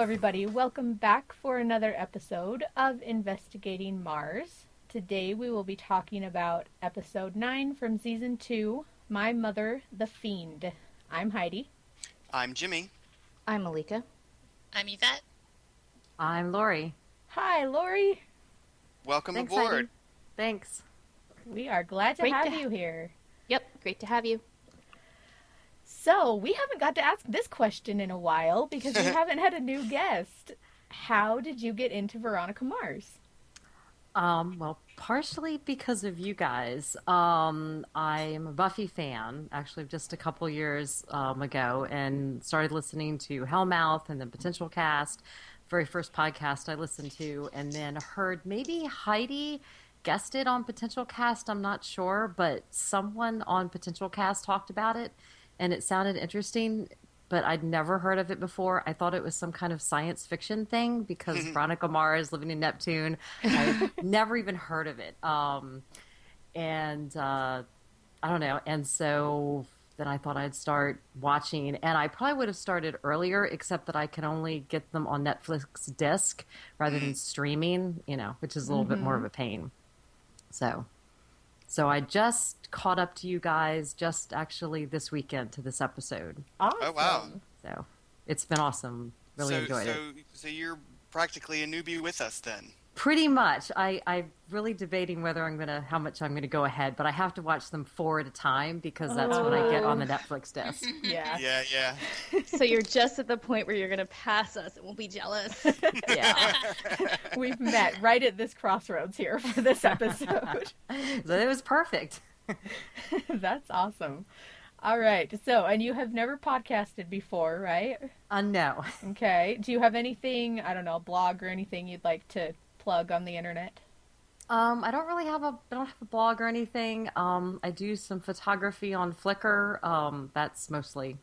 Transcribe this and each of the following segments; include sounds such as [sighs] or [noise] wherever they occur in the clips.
everybody. Welcome back for another episode of Investigating Mars. Today we will be talking about episode 9 from season 2 My Mother, the Fiend. I'm Heidi. I'm Jimmy. I'm Malika. I'm Yvette. I'm Lori. Hi, Lori. Welcome Thanks, aboard. Heidi. Thanks. We are glad to Great have to you here. Yep, great to have you. So, we haven't got to ask this question in a while because we [laughs] haven't had a new guest. How did you get into Veronica Mars? Um, well, partially because of you guys. Um, I'm a Buffy fan, actually, just a couple years um, ago, and started listening to Hellmouth and then Potential Cast, very first podcast I listened to, and then heard maybe Heidi guested on Potential Cast. I'm not sure, but someone on Potential Cast talked about it, and it sounded interesting. But I'd never heard of it before. I thought it was some kind of science fiction thing because Veronica Mars living in Neptune. I'd [laughs] never even heard of it. Um, and uh, I don't know. And so then I thought I'd start watching, and I probably would have started earlier, except that I can only get them on Netflix disc rather than streaming, you know, which is a little bit more of a pain. So, so I just caught up to you guys just actually this weekend to this episode. Awesome. Oh, wow. So it's been awesome. Really so, enjoyed so, it. So you're practically a newbie with us then. Pretty much. I, I'm really debating whether I'm gonna how much I'm gonna go ahead, but I have to watch them four at a time because that's what I get on the Netflix disc. [laughs] Yeah. Yeah, yeah. So you're just at the point where you're going to pass us and we'll be jealous. [laughs] yeah. [laughs] We've met right at this crossroads here for this episode. So it was perfect. That's awesome. All right. So, and you have never podcasted before, right? Uh, no. Okay. Do you have anything, I don't know, a blog or anything you'd like to plug on the internet? Um, I don't really have a I don't have a blog or anything. Um, I do some photography on Flickr. Um, that's mostly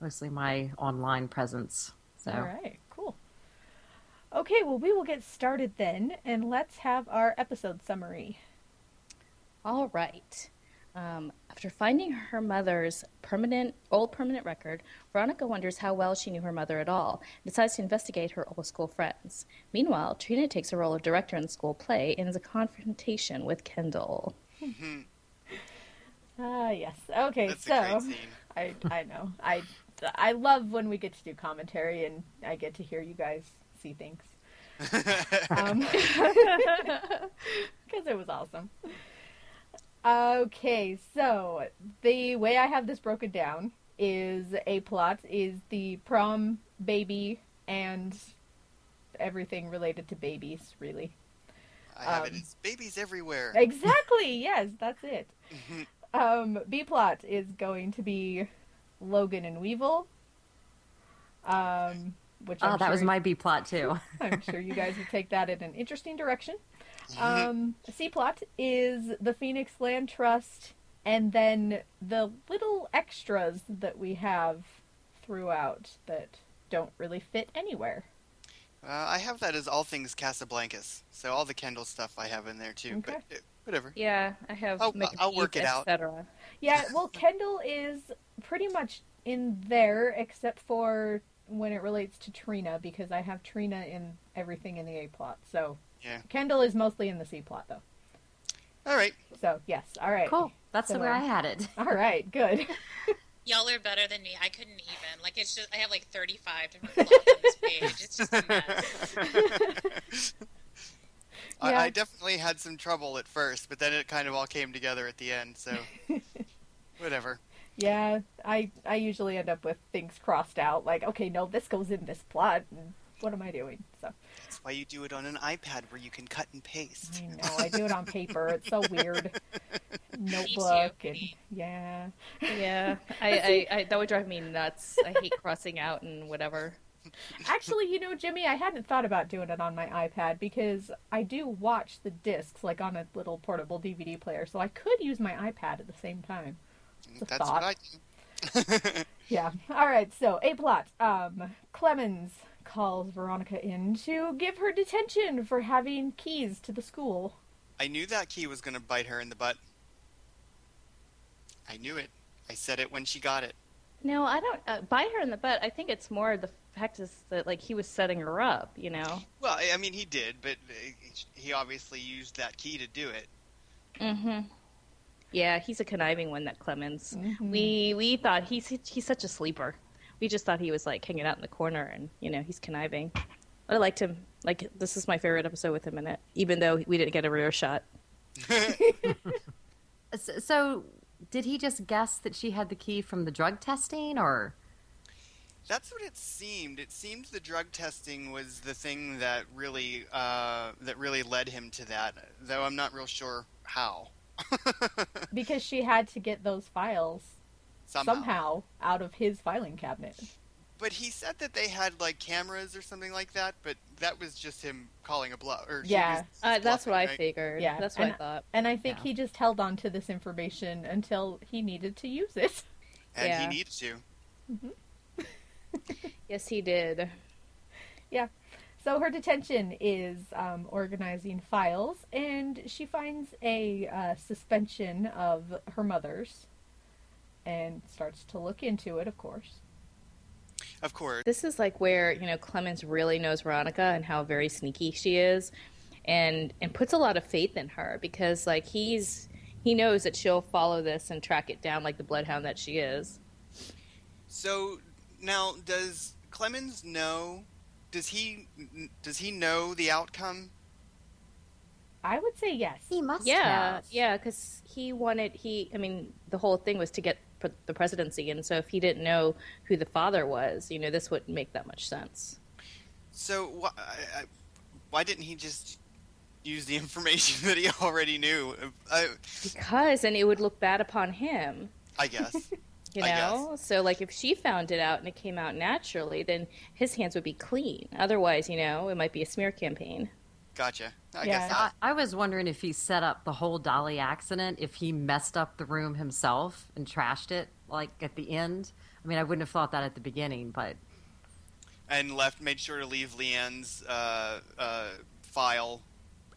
mostly my online presence. So All right. Cool. Okay. Well, we will get started then, and let's have our episode summary. All right. Um, after finding her mother's permanent old permanent record, Veronica wonders how well she knew her mother at all and decides to investigate her old school friends. Meanwhile, Trina takes a role of director in the school play and is a confrontation with Kendall. [laughs] Ah, yes. Okay. That's so. a great scene. I I know. I I love when we get to do commentary and I get to hear you guys see things. [laughs] Um, [laughs] because it was awesome. Okay, so the way I have this broken down is a plot is the prom baby and everything related to babies, really. I have it. Um, It's babies everywhere. Exactly. [laughs] yes, that's it. Um, B plot is going to be Logan and Weevil. Um, which I'm oh, that sure, was my B plot too. [laughs] I'm sure you guys would take that in an interesting direction. Um, C plot is the Phoenix Land Trust, and then the little extras that we have throughout that don't really fit anywhere. Uh, I have that as all things Casablancas. So all the Kendall stuff I have in there too. Okay. But uh, whatever. Yeah, I have I'll- I'll work it out. etc. Yeah, well, [laughs] Kendall is pretty much in there except for when it relates to Trina because I have Trina in everything in the A plot. So Yeah. Kendall is mostly in the C plot though. All right. So yes, all right, cool. That's So, the way I had it. all right, good. [laughs] Y'all are better than me. I couldn't even. Like it's just I have like 35 different [laughs] plots on this page. It's just a mess. [laughs] I, Yeah. I definitely had some trouble at first, but then it kind of all came together at the end. So whatever. Yeah, I I usually end up with things crossed out like okay, no, this goes in this plot. And what am I doing? So That's why you do it on an iPad where you can cut and paste. I know I do it on paper. It's so weird. [laughs] Notebook and yeah. Yeah, I, [laughs] I, I that would drive me nuts. I hate crossing out and whatever. [laughs] Actually, you know, Jimmy, I hadn't thought about doing it on my iPad because I do watch the discs like on a little portable DVD player, so I could use my iPad at the same time. That's thought. what I do. Yeah. All right. So a plot. Um, Clemmons calls Veronica in to give her detention for having keys to the school. I knew that key was going to bite her in the butt. I knew it. I said it when she got it. No, I don't uh, bite her in the butt. I think it's more the fact is that like he was setting her up, you know. Well, I I mean, he did, but uh, he obviously used that key to do it. Mm-hmm. Yeah, he's a conniving one, that Clemmons. Mhm. We we thought he's he's such a sleeper. We just thought he was like hanging out in the corner, and you know he's conniving. But I liked him. Like this is my favorite episode with him in it, even though we didn't get a rear shot. [laughs] So, so did he just guess that she had the key from the drug testing, or That's what it seemed. It seemed the drug testing was the thing that really uh, that really led him to that. Though I'm not real sure how. [laughs] because she had to get those files Somehow. somehow out of his filing cabinet. But he said that they had like cameras or something like that. But that was just him calling a bluff. Or he Yeah. was Uh, that's what I bluffing, figured. Yeah, that's what I thought. And I think Yeah. he just held on to this information until he needed to use it. And Yeah. he needed to. [laughs] Yes, he did. Yeah. So her detention is um, organizing files, and she finds a uh, suspension of her mother's and starts to look into it, of course. Of course. This is like where you know Clemmons really knows Veronica and how very sneaky she is, and and puts a lot of faith in her because like he's he knows that she'll follow this and track it down like the bloodhound that she is. So now, does Clemmons know? Does he does he know the outcome? I would say yes. he must Yeah, have? yeah, because he wanted he. I mean, the whole thing was to get the presidency, and so if he didn't know who the father was, you know, this wouldn't make that much sense. So why, why didn't he just use the [laughs] information that he already knew? I, Because and it would look bad upon him. I guess. [laughs] You know, so like if she found it out and it came out naturally, then his hands would be clean. Otherwise, you know, it might be a smear campaign. Gotcha. I Yeah. guess I, not. I was wondering if he set up the whole Dolly accident, if he messed up the room himself and trashed it, like at the end. I mean, I wouldn't have thought that at the beginning, but And left made sure to leave Lianne's uh, uh, file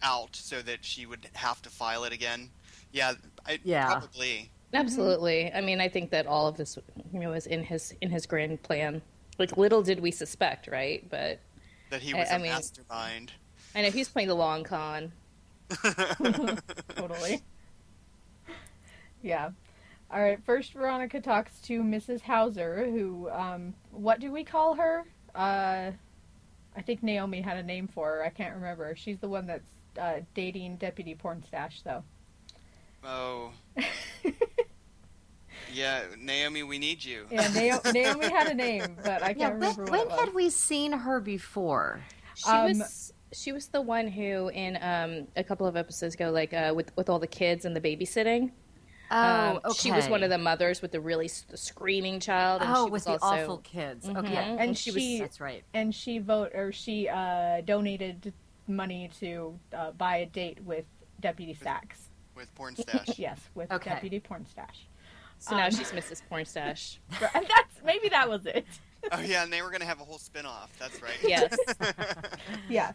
out so that she would have to file it again. Yeah, I, Yeah. probably. Absolutely. I mean, I think that all of this, you know, was in his in his grand plan. Like little did we suspect, right? But That he I- was I a mean- mastermind. I know he's playing the long con. [laughs] totally. Yeah. All right. First, Veronica talks to Mrs. Hauser, who, um, what do we call her? Uh, I think Naomi had a name for her. I can't remember. She's the one that's uh, dating Deputy Pornstash, though. Oh. [laughs] yeah, Naomi, we need you. Yeah, Nao- [laughs] Naomi had a name, but I can't yeah. remember When, what when it was. had we seen her before? She Um, was she was the one who in um, a couple of episodes ago, like uh, with with all the kids and the babysitting. Oh, Um, okay. She was one of the mothers with the really s- the screaming child. And Oh, she was with the also, awful kids. Mhm. Okay, and and she was that's right. and she vote or she uh, donated money to uh, buy a date with Deputy Sacks. With porn stash. [laughs] Yes, with Okay. Deputy Pornstash. So now Um, she's Mrs. Pornstash. And [laughs] that's maybe that was it. [laughs] oh yeah, and they were gonna have a whole spin-off. That's right. [laughs] Yes. [laughs] yeah.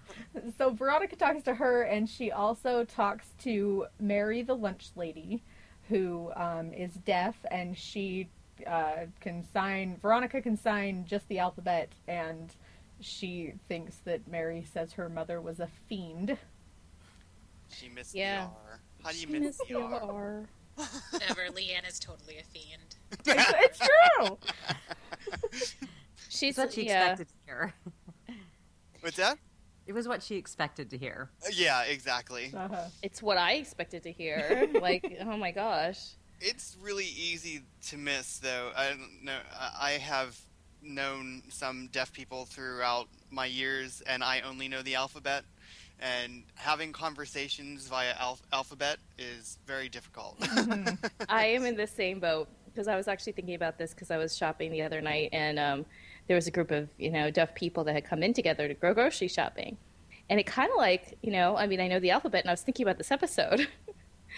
So Veronica talks to her, and she also talks to Mary, the lunch lady, who um, is deaf, and she uh, can sign. Veronica can sign just the alphabet, and she thinks that Mary says her mother was a fiend. She missed Yeah. the R. How do you She miss missed the R? R. Never. Lianne is totally a fiend. It's, it's true. She's It's what she yeah. expected to hear. [laughs] What's that? It was what she expected to hear. Uh, Yeah, exactly. Uh-huh. It's what I expected to hear. [laughs] like, oh my gosh. It's really easy to miss, though. I don't know. I I have known some deaf people throughout my years, and I only know the alphabet. And having conversations via alph- alphabet is very difficult. [laughs] I am in the same boat because I was actually thinking about this because I was shopping the other night and um, there was a group of you know deaf people that had come in together to go grocery shopping, and it kind of like you know I mean I know the alphabet and I was thinking about this episode. [laughs]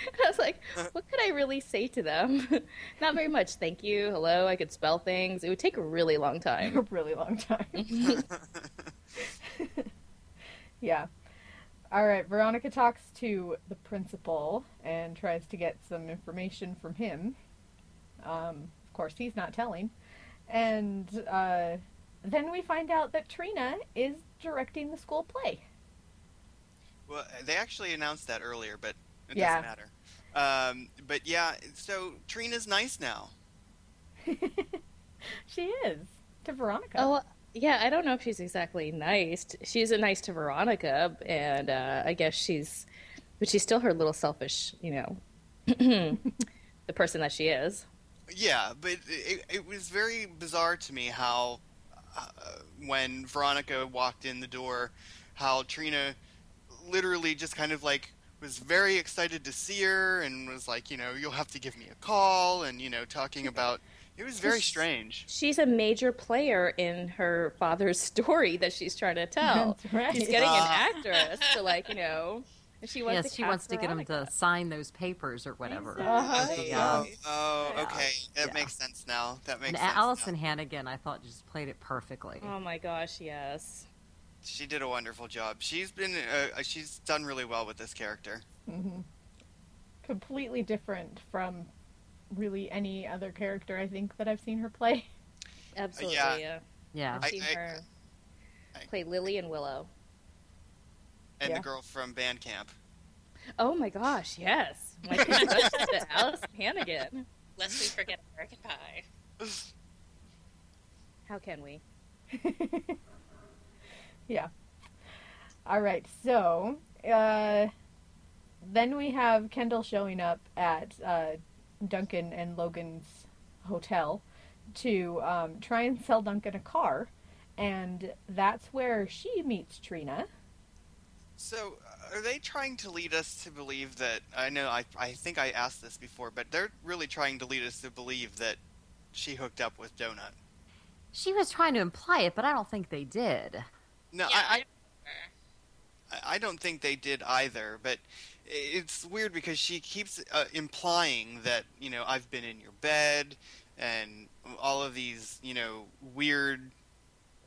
and I was like, what could I really say to them? [laughs] Not very much. Thank you. Hello. I could spell things. It would take a really long time. [laughs] a really long time. yeah. All right. Veronica talks to the principal and tries to get some information from him. Um, of course, he's not telling. And uh, then we find out that Trina is directing the school play. Well, they actually announced that earlier, but it Yeah. doesn't matter. Um, but yeah, so Trina's nice now. [laughs] she is to Veronica. Oh, yeah, I don't know if she's exactly nice. She's a nice to Veronica, and uh, I guess she's, but she's still her little selfish, you know, [clears throat] the person that she is. Yeah, but it, it was very bizarre to me how, uh, when Veronica walked in the door, how Trina literally just kind of like was very excited to see her and was like, you know, you'll have to give me a call and, you know, talking about. It was very strange. She's a major player in her father's [laughs] story that she's trying to tell. [laughs] That's right. She's getting an Ah. actress to like, you know, if she wants yes, to she cast wants to get him to sign those papers or whatever. Uh-huh. Yeah. um, Oh, okay. That Yeah. makes sense now. That makes and sense. Alyson now. Hannigan, I thought, just played it perfectly. Oh my gosh, yes. She did a wonderful job. She's been, uh, she's done really well with this character. hmm Completely different from really any other character I think that I've seen her play. Absolutely. Yeah. Yeah. yeah. I've I- seen I- her I- play Lily and Willow. And Yeah. the girl from Bandcamp. Oh my gosh, yes. My introduction to Alyson [laughs] Hannigan. Lest we forget American Pie. How can we? [laughs] yeah. All right. So, uh, then we have Kendall showing up at uh, Duncan and Logan's hotel to um, try and sell Duncan a car, and that's where she meets Trina. So, uh, are they trying to lead us to believe that? I know, I, I think I asked this before, but they're really trying to lead us to believe that she hooked up with Donut. She was trying to imply it, but I don't think they did. No, yeah, I, I, I, I don't think they did either, but it's weird because she keeps uh, implying that, you know, I've been in your bed and all of these, you know, weird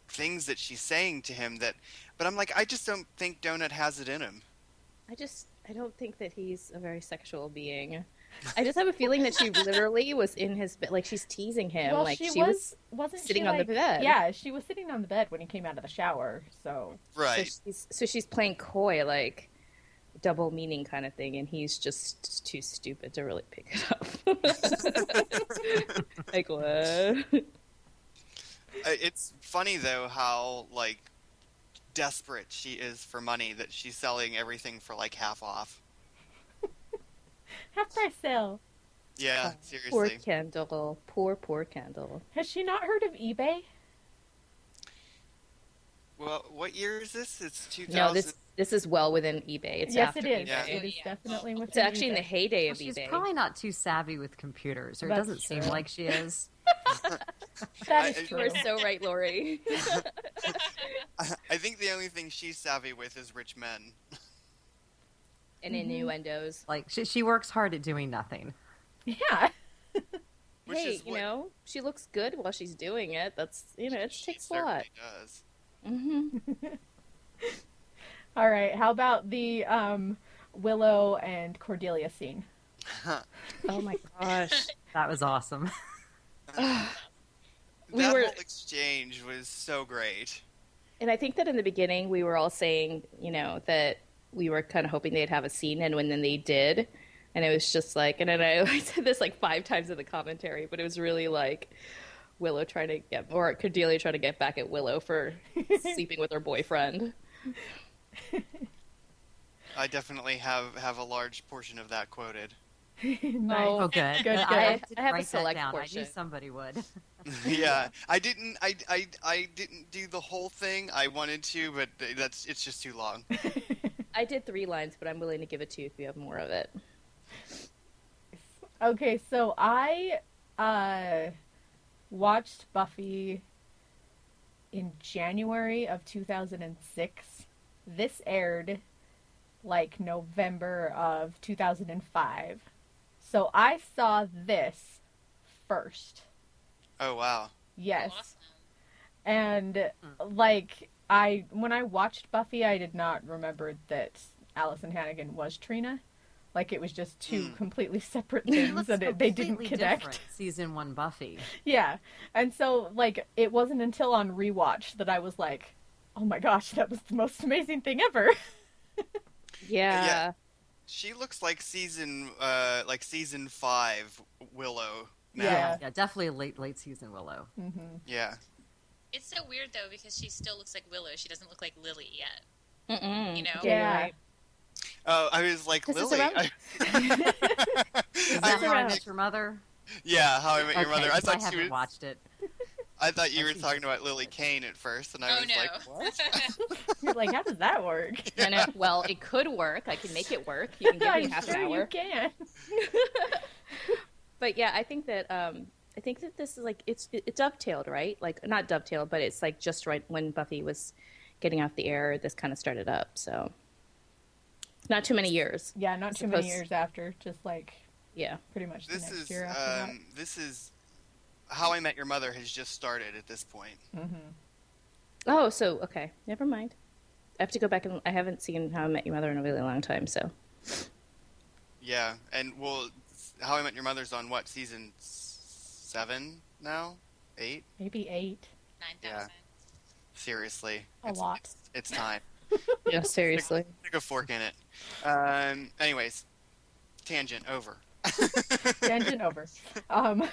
things that she's saying to him that, but I'm like, I just don't think Donut has it in him. I just I don't think that he's a very sexual being. I just have a feeling that she [laughs] literally was in his bed, like she's teasing him, well, like she, she, was, was. wasn't sitting she, on the bed. Yeah, she was sitting on the bed when he came out of the shower. So Right. So she's, so she's playing coy, like double meaning kind of thing, and he's just too stupid to really pick it up. [laughs] like what? Uh, It's funny though how like desperate she is for money that she's selling everything for like half off. half price sale. Yeah, Poor seriously. Poor Kendall. Poor poor Kendall. Has she not heard of eBay? Well, what year is this? It's 2000. No, this this is well within eBay. It's yes, after it is. Yeah. It is definitely within It's actually in the eBay. heyday Well, of she's eBay. probably not too savvy with computers, or it doesn't seem like she is. [laughs] That I- is You're so right, Lori. [laughs] I think the only thing she's savvy with is rich men. and Mm-hmm. innuendos. Like she, she works hard at doing nothing. Yeah. [laughs] Which hey, is you what know, she looks good while she's doing it. That's you know, it she takes a lot. certainly does. hmm All right. How about the um, Willow and Cordelia scene? Oh my gosh. That was awesome. [sighs] We that were- whole exchange was so great. And I think that in the beginning we were all saying, you know, that we were kind of hoping they'd have a scene, and when then they did, and it was just like, and then I, [laughs] I said this like five times in the commentary, but it was really like Willow trying to get, or Cordelia trying to get back at Willow for [laughs] sleeping with her boyfriend. [laughs] I definitely have have a large portion of that quoted. [laughs] nice. Oh, good. Good, I, good. I, I didn't have a write select down. I knew somebody would. [laughs] yeah, I didn't. I, I, I didn't do the whole thing. I wanted to, but that's it's just too long. [laughs] I did three lines, but I'm willing to give it to you if you have more of it. Okay, so I uh, watched Buffy in January of 2006. This aired like November of 2005. So I saw this first. Oh wow. Yes. Awesome. And like I when I watched Buffy, I did not remember that Alyson Hannigan was Trina. Like it was just two Mm. completely [laughs] separate things looks and it, they didn't connect. Season one Buffy. Yeah. And so like it wasn't until on rewatch that I was like, "Oh my gosh, that was the most [laughs] amazing thing ever." [laughs] Yeah. Yeah. She looks like season, uh, like season five Willow. Now. Yeah. Yeah, definitely late late season Willow. hmm Yeah. It's so weird though because she still looks like Willow. She doesn't look like Lily yet. Mm-mm. You know? Yeah, you're Yeah. right. Oh, I was like This is Lily. around- I- [laughs] Is I that how I met your mother? yeah, How I Met Your Mother. I thought she haven't was. watched it. I thought you were talking about Lily Kane at first, and I oh was no. like, what? [laughs] [laughs] You're like, "How does that work?" [laughs] No, no. Well, it could work. I can make it work. You can give me half sure an you can. But yeah, I think that um, I think that this is like it's it, it dovetailed, right? Like not dovetailed, but it's like just right when Buffy was getting off the air, this kind of started up. So not too many years. Yeah, not too many years after, just like Yeah. pretty much the This next is year after um, this is How I Met Your Mother has just started at this point. that. hmm Oh, so okay, never mind. I have to go back and I haven't seen How I Met Your Mother in a really long time. So Yeah, and well, How I Met Your Mother's on what season seven now? Eight? Maybe eight. Nine thousand. Seriously, A it's, lot. It's, it's time. [laughs] yeah, seriously. Stick a fork in it. Um. Anyways, tangent over. [laughs] Tangent over. Um,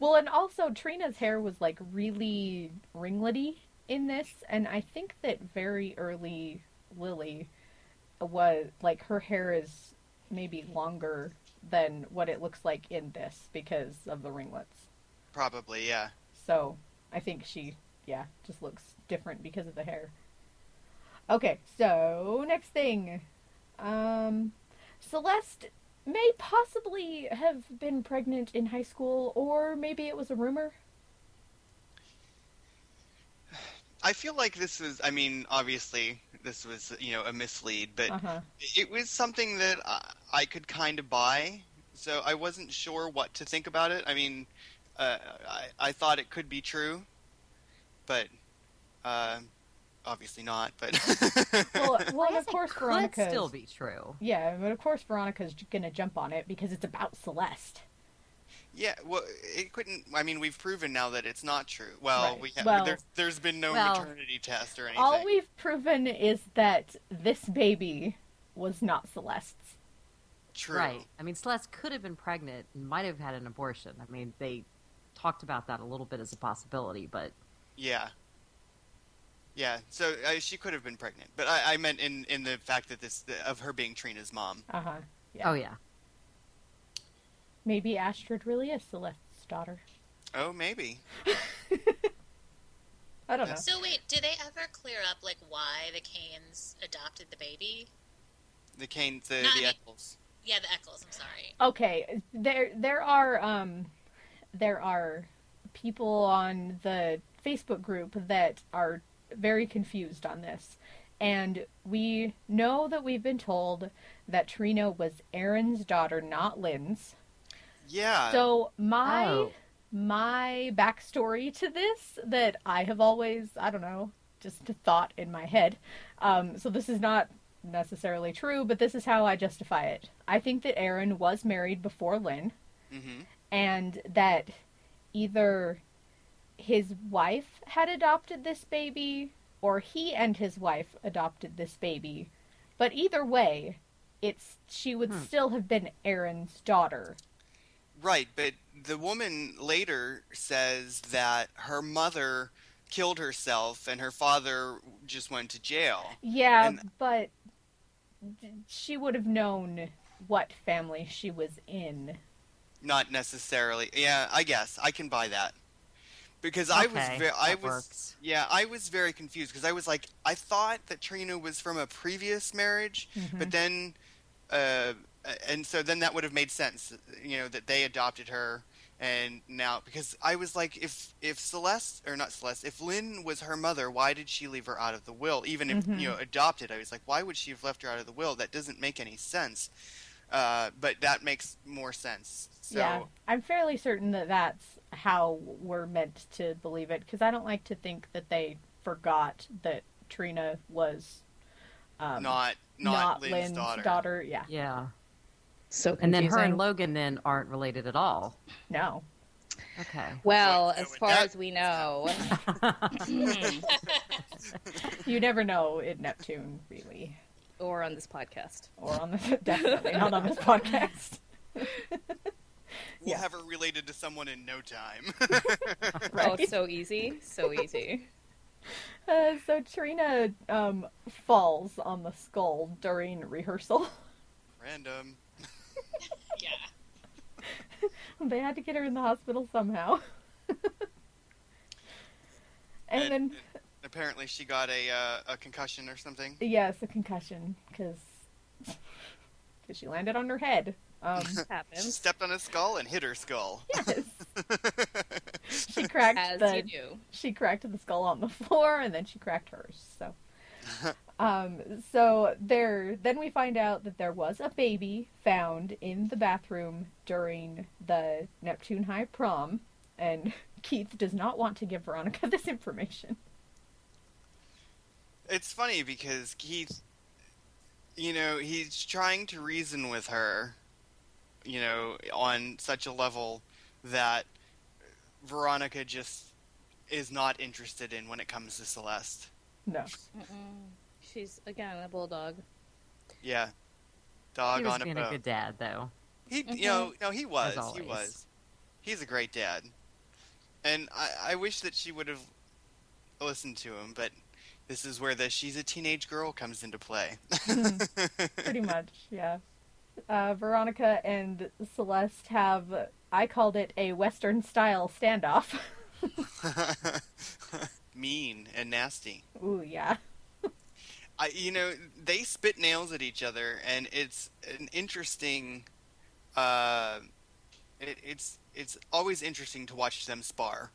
well, and also Trina's hair was like really ringlety in this, and I think that very early Lily was like her hair is maybe longer than what it looks like in this because of the ringlets. Probably, yeah. So I think she, yeah, just looks different because of the hair. Okay, so next thing. Um, Celeste may possibly have been pregnant in high school, or maybe it was a rumor. I feel like this was. I mean, obviously, this was you know a mislead, but Uh huh. it was something that I, I could kind of buy. So I wasn't sure what to think about it. I mean, uh, I I thought it could be true, but uh, obviously not. But Well, [laughs] I well, and guess of course it could Veronica's. still be true. Yeah, but of course Veronica's j- gonna jump on it because it's about Celeste. yeah, well, it couldn't. I mean, we've proven now that it's not true. Well, Right. we have. Well- there, there's been no Well- maternity test or anything. All we've proven is that this baby was not Celeste's. true. Right. I mean, Celeste could have been pregnant and might have had an abortion. I mean, they talked about that a little bit as a possibility, but Yeah. Yeah, so uh, she could have been pregnant, but I, I meant in, in the fact that this of her being Trina's mom. Uh huh. Yeah. oh yeah. Maybe Astrid really is Celeste's daughter. Oh, maybe. [laughs] I don't know. So wait, do they ever clear up like why the Kanes adopted the baby? The Kane, the, Not the me. Echolls. Yeah, the Echolls. I'm sorry. Okay, there there are um there are people on the Facebook group that are very confused on this. And we know that we've been told that Trina was Aaron's daughter, not Lynn's. Yeah. So my Oh. my backstory to this that I have always I don't know just a thought in my head. Um, so this is not necessarily true, but this is how I justify it. I think that Aaron was married before Lynn, hmm and that either his wife had adopted this baby or he and his wife adopted this baby. But either way, it's she would Hmm. still have been Aaron's daughter. Right, but the woman later says that her mother killed herself and her father just went to jail. Yeah, And- but she would have known what family she was in. Not necessarily. Yeah, I guess I can buy that. Because I was ve- I was works. yeah, I was very confused because I was like I thought that Trina was from a previous marriage, Mm-hmm. but then uh and so then that would have made sense, you know, that they adopted her and now because I was like if if Celeste or not Celeste, if Lynn was her mother, why did she leave her out of the will? Even if, Mhm. you know, adopted, I was like why would she have left her out of the will? That doesn't make any sense. Uh, but that makes more sense. So yeah, I'm fairly certain that that's how we're meant to believe it because I don't like to think that they forgot that Trina was um, not not, Lynn's, daughter. Yeah, Yeah. So And then her and Logan then aren't related at all. No. Okay. Well, So as far that- as we know, [laughs] You never know in Neptune, really. Or on this podcast. Or on the [laughs] definitely not on this podcast. [laughs] We'll Yeah. have her related to someone in no time. [laughs] Oh, so easy, so easy. Uh, so Trina um, falls on the skull during rehearsal. Random. Yeah. they had to get her in the hospital somehow. and then, apparently she got a uh, a concussion or something. yes, a concussion because [laughs] she landed on her head. Um, [laughs] She stepped on a skull and hit her skull. yes, [laughs] she cracked As the you do. she cracked the skull on the floor and then she cracked hers so um so there then we find out that there was a baby found in the bathroom during the neptune high prom and keith does not want to give veronica this information It's funny because Keith, you know, he's trying to reason with her, you know, on such a level that Veronica just is not interested in when it comes to Celeste. no Mm-mm. She's again a bulldog. Yeah. Dog he was on a being boat. a good dad, though. He, Mhm. you know, no, he was. He was. He's a great dad, and I, I wish that she would have listened to him. But this is where the "she's a teenage girl" comes into play. [laughs] pretty much yeah uh, veronica and celeste have i called it a western style standoff [laughs] mean and nasty. ooh yeah I, you know, they spit nails at each other, and it's an interesting. Uh, it, it's it's always interesting to watch them spar,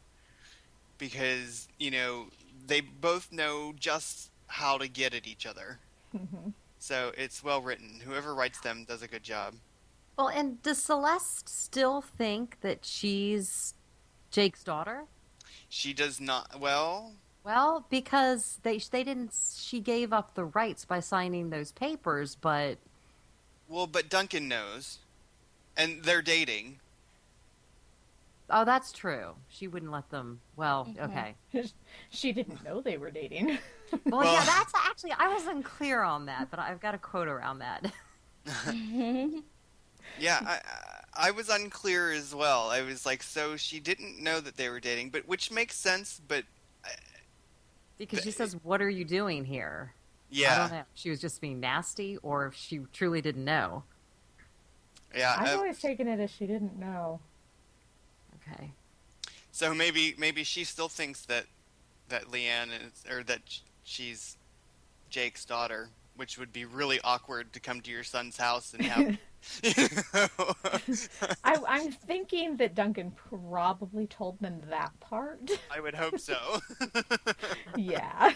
because you know they both know just how to get at each other. Mhm. So it's well written. Whoever writes them does a good job. Well, and does Celeste still think that she's Jake's daughter? She does not. Well, Well, because they they didn't. She gave up the rights by signing those papers, but well, but Duncan knows, and they're dating. Oh, that's true. She wouldn't let them. Well, Mhm. okay. [laughs] she didn't know they were dating Well, [laughs] Well- yeah, that's actually I wasn't clear on that, but I've got a quote around that. [laughs] Yeah, I, I I was unclear as well. I was like, so she didn't know that they were dating, but which makes sense. But Because she says, "What are you doing here?" Yeah, I yeah, don't know. if She was just being nasty, or if she truly didn't know. yeah. I've uh, always taken it as she didn't know. Okay. so maybe maybe she still thinks that that Lianne is or that she's Jake's daughter, which would be really awkward to come to your son's house and have. you [laughs] know. [laughs] I, I'm thinking that Duncan probably told them that part. I would hope so. [laughs] yeah.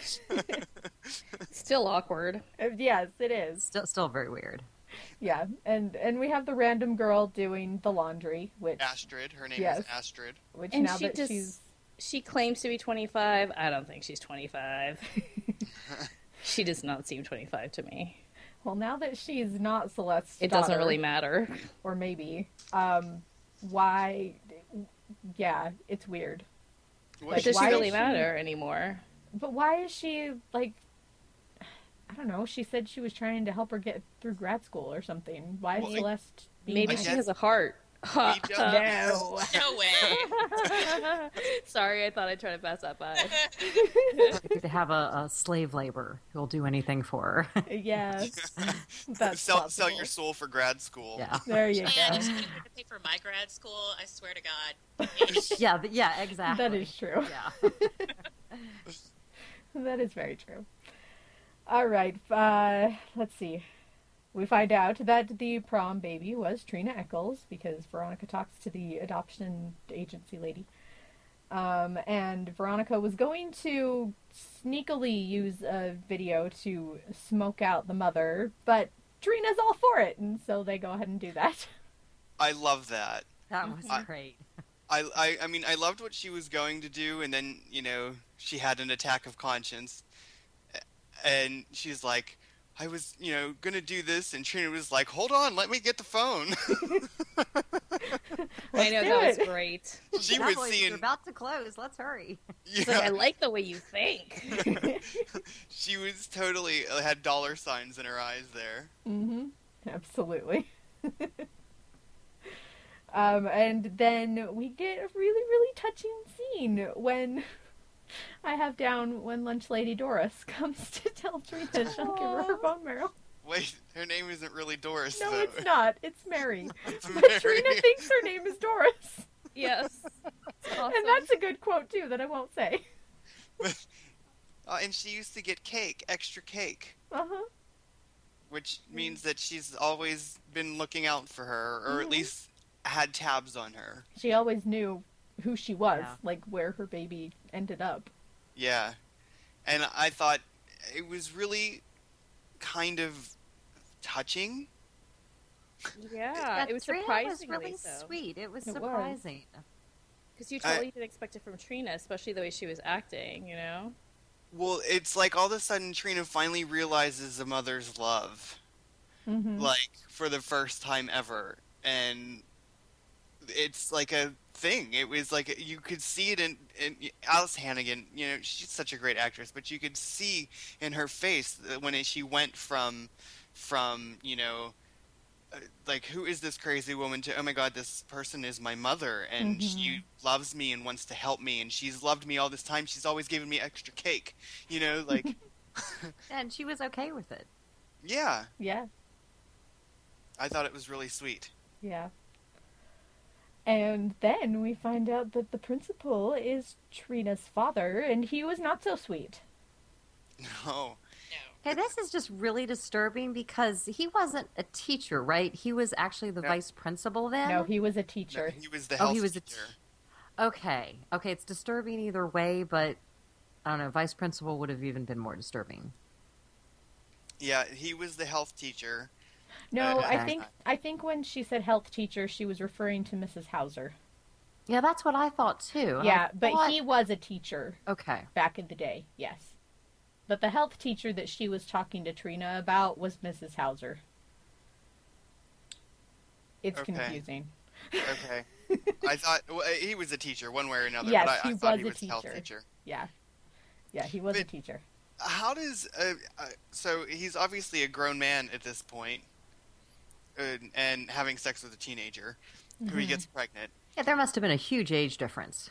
Still awkward. Uh, yes, it is. Still, still very weird. Yeah, and and we have the random girl doing the laundry, which Astrid, her name Yes. is Astrid. which And now she that just- she's She claims to be 25. I don't think she's 25. [laughs] [laughs] she does not seem 25 to me. well, now that she's not Celeste's It doesn't really matter. or maybe, um, why? Yeah, it's weird. What Like, does why she really she- matter anymore? But why is she like? I don't know. She said she was trying to help her get through grad school or something. Why is Well, I- Celeste? being Maybe she has a heart. We [laughs] No. No way. [laughs] Sorry, I thought I'd try to pass that by. [laughs] to have a, a slave labor who'll do anything for her. yes, that's sell sell your soul for grad school. yeah. There you Man, go. if she needed to pay for my grad school, I swear to God. Yeah, yeah, exactly. That is true. Yeah. That is very true. All right. Uh, let's see. We find out that the prom baby was Trina Echolls because Veronica talks to the adoption agency lady. Um, and Veronica was going to sneakily use a video to smoke out the mother, but Trina's all for it, and so they go ahead and do that. [laughs] I love that. That was I- great. I, I I mean I loved what she was going to do, and then you know she had an attack of conscience, and she's like, I was, you know, gonna do this, and Trina was like, "Hold on, let me get the phone." [laughs] I know do that was great. [laughs] she That was seeing you're about to close. Let's hurry. It's like, I like the way you think. [laughs] she was totally uh, had dollar signs in her eyes there. Mm-hmm. Absolutely. um, and then we get a really, really touching scene when I have down when Lunch Lady Doris [laughs] comes to tell Trina she'll give her her Aw. bone marrow. Wait, her name isn't really Doris, No, though. it's not. It's Mary. [laughs] It's But Trina thinks her name is Doris. yes. It's [laughs] awesome. And that's a good quote, too, that I won't say. Uh, and she used to get cake, extra cake, Uh huh. which means that she's always been looking out for her, or at Mhm. least had tabs on her. She always knew who she was, Yeah. like where her baby ended up. Yeah. And I thought it was really kind of touching. yeah, That it was Trina surprisingly was really so. sweet. It was It surprising. Because you I- totally didn't expect it from Trina, especially the way she was acting. You know. Well, it's like all of a sudden Trina finally realizes a mother's love, Mm-hmm. like for the first time ever, and it's like a thing. It was like you could see it in, in Alyson Hannigan. You know, she's such a great actress, but you could see in her face that when she went from, from you know, uh, like who is this crazy woman to oh my god this person is my mother and she loves me and wants to help me and she's loved me all this time she's always given me extra cake you know [laughs] like And she was okay with it. yeah Yeah. i thought it was really sweet Yeah. And then we find out that the principal is Trina's father, and he was not so sweet. no Hey, this is just really disturbing because he wasn't a teacher, right? He was actually the No. vice principal then. No, he was a No, teacher. he was the Oh, he was a teacher. Okay, okay, it's disturbing either way, but I don't know. Vice principal would have even been more disturbing. yeah he was the health teacher No, I think I think when she said health teacher, she was referring to Mrs. Hauser. Yeah, that's what I thought too. yeah, I but he was a teacher Okay, back in the day. Yes. But the health teacher that she was talking to Trina about was Mrs. Hauser. It's Okay. confusing. okay [laughs] i thought well, he was a teacher one way or another Yes, but I, I he thought was he a was health teacher. teacher Yeah. Yeah, he was a teacher. how does uh, uh, so he's obviously a grown man at this point, uh, and having sex with a teenager who he Mhm. gets pregnant yeah, there must have been a huge age difference.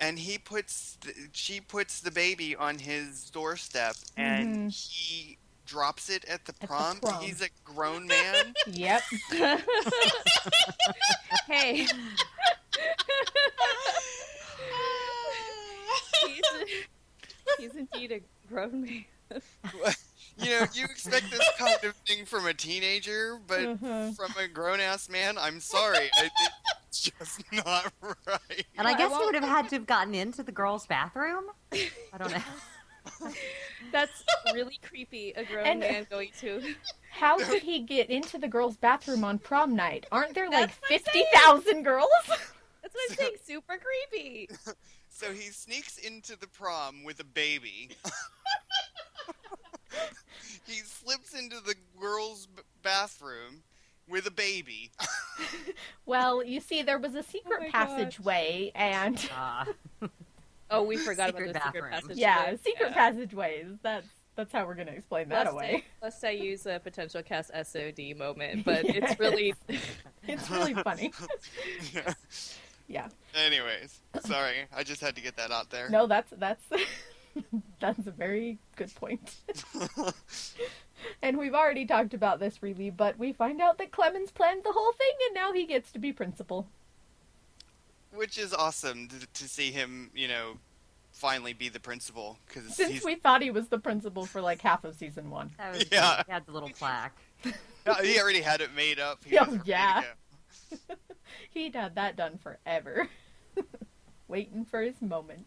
and he puts the, she puts the baby on his doorstep and Mhm. he drops it at the the prom. prom. He's a grown man. [laughs] Yep. [laughs] hey, [laughs] he's, he's indeed a grown man. You know, you expect this kind of thing from a teenager, but Mhm. from a grown ass man, I'm sorry, I, it's just not right. And I Well, I guess he would have had to have gotten into the girls' bathroom. I don't know. [laughs] That's really creepy. A grown And- man going to. [laughs] How did he get into the girls' bathroom on prom night? Aren't there like That's what I'm fifty thousand girls? That's what I'm saying. Super creepy. [laughs] So he sneaks into the prom with a baby. He slips into the girls' b- bathroom with a baby. [laughs] well, you see, there was a secret my gosh. passageway, and Uh, [laughs] [laughs] Oh, we forgot Secret about the secret bathroom. yeah, secret passageways. That's that's how we're gonna explain that Lest away. I, lest I use a potential cast SOD moment, but it's really. It's really funny. Yeah. Anyways, sorry, I just had to get that out there. No, that's that's [laughs] that's a very good point. [laughs] and we've already talked about this really, but we find out that Clemmons planned the whole thing, and now he gets to be principal. Which is awesome to, to see him, you know, finally be the principal because Since he's we thought he was the principal for like half of season one. was, Yeah. He had the little plaque. [laughs] he already had it made up. He Oh, was ready to yeah. go. He'd had that done forever. Waiting for his moment.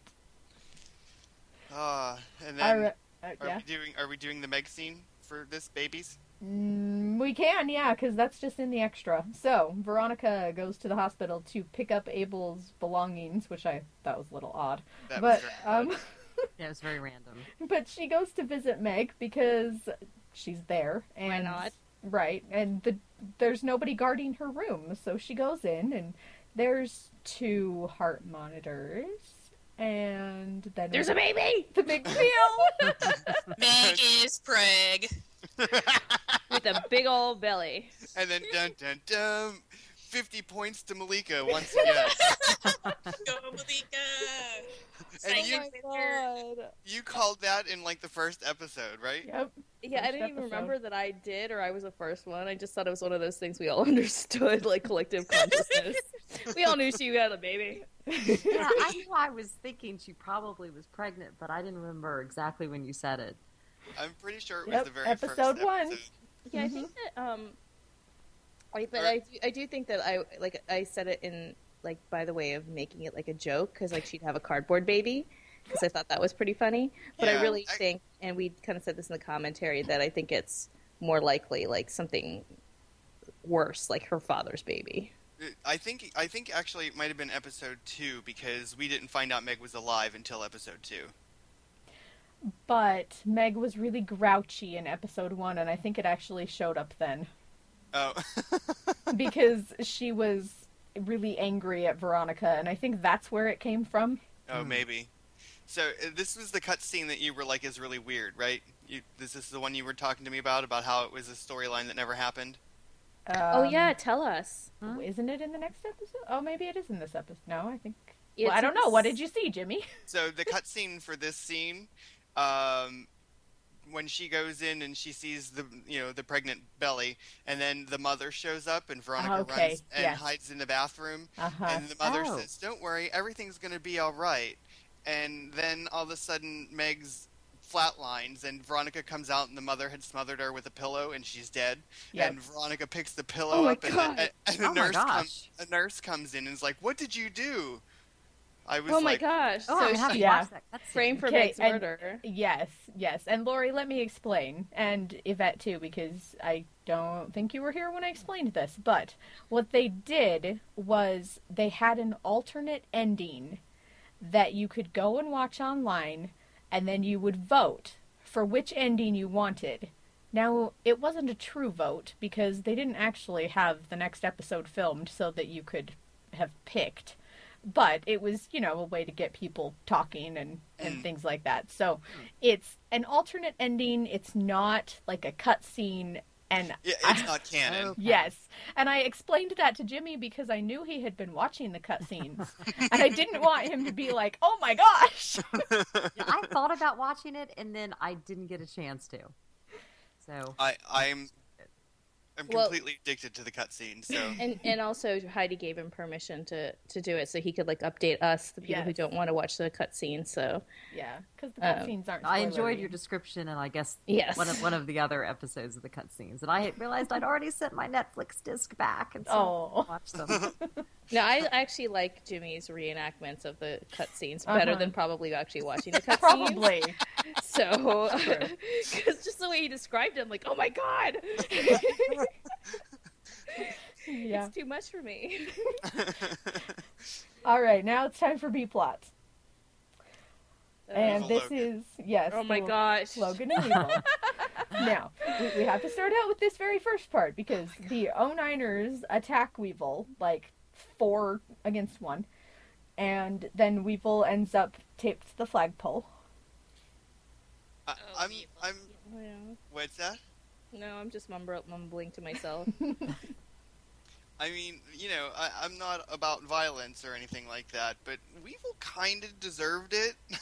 Ah, and then right. Uh, are we doing are we doing the Meg scene for this babies? Mm, we can, yeah, because that's just in the extra. So, Veronica goes to the hospital to pick up Abel's belongings, which I thought was a little odd. That but was um, [laughs] Yeah, it was very random. [laughs] but she goes to visit Meg because she's there, and Why not? right, and the there's nobody guarding her room, so she goes in, and there's two heart monitors, and then There's a baby the big wheel. Meg is preg. with a big old belly. and then dun dun dun. 50 points to Malika once again. Go Malika. And Psych you- Victor. you called that in like the first episode, right? yep. Yeah, I didn't even episode. remember that I did or I was the first one. I just thought it was one of those things we all [laughs] understood, like collective consciousness. we all knew she had a baby. [laughs] yeah, I knew I was thinking she probably was pregnant, but I didn't remember exactly when you said it. I'm pretty sure it was Yep, the very episode first one. episode. Yeah, I Mhm. think that um, I but Or- I do, I do think that I like I said it in like by the way of making it like a joke because like she'd have a cardboard baby because I thought that was pretty funny. But I really I- think, and we kind of said this in the commentary that I think it's more likely like something worse, like her father's baby. I think I think actually it might have been episode two because we didn't find out Meg was alive until episode two. But Meg was really grouchy in episode one, and I think it actually showed up then Oh, [laughs] because she was really angry at Veronica, and I think that's where it came from. oh, Hmm. maybe. So uh, this was the cutscene that you were like is really weird, right? You, this is the one you were talking to me about about how it was a storyline that never happened. Oh Um, yeah, tell us. Huh? Isn't it in the next episode? Oh, maybe it is in this episode. No, I think. It's well, I don't in know. What did you see, Jimmy? [laughs] So the cutscene for this scene, um, when she goes in and she sees the you know the pregnant belly, and then the mother shows up and Veronica Okay, runs and yes. hides in the bathroom, Uh huh. and the mother Oh. says, "Don't worry, everything's gonna be all right." And then all of a sudden, Meg's flatlines, and Veronica comes out, and the mother had smothered her with a pillow, and she's dead. Yep. And Veronica picks the pillow Oh up, and, God. and, and a Oh nurse comes. A nurse comes in and is like, "What did you do?" I was like, Oh my like, gosh! Oh, so I have to Yeah. watch that cutscene. framed for Okay, and- murder. Yes, yes. And Lori, let me explain, and Yvette too, because I don't think you were here when I explained this. But what they did was they had an alternate ending that you could go and watch online, and then you would vote for which ending you wanted. Now, it wasn't a true vote because they didn't actually have the next episode filmed so that you could have picked. But it was, you know, a way to get people talking and, and Mm. things like that. So it's an alternate ending. It's not like a cutscene. And Yeah, I- it's not canon. Okay. Yes, and I explained that to Jimmy because I knew he had been watching the cutscenes, [laughs] and I didn't want him to be like, "Oh my gosh!" [laughs] [laughs] Yeah, I thought about watching it, and then I didn't get a chance to. So I I'm I'm Well- completely addicted to the cutscene. So [laughs] And and also Heidi gave him permission to to do it, so he could like update us, the people who don't want to watch the cutscene. So yeah, because the Um, cutscenes aren't. I enjoyed your description, and I guess Yes. one of one of the other episodes of the cutscenes, and I realized I'd already sent my Netflix disc back, and so Oh. I watched them. [laughs] no, I actually like Jimmy's reenactments of the cutscenes better Uh-huh. than probably actually watching the [laughs] cutscenes. Probably. So, because just the way he described him, like, oh my god, [laughs] yeah. it's too much for me. [laughs] All right, now it's time for B plot, and Oh, this Logan. is yes. oh my Lo- gosh, Logan and [laughs] Evil. now, we, we have to start out with this very first part because oh the O-Niners attack Weevil like four against one, and then Weevil ends up taped to the flagpole. I, Oh, I'm evil. I'm Yeah. what's that? No, I'm just mumble- mumbling to myself. I mean, you know, I, I'm not about violence or anything like that, but Weevil kind of deserved it. [laughs]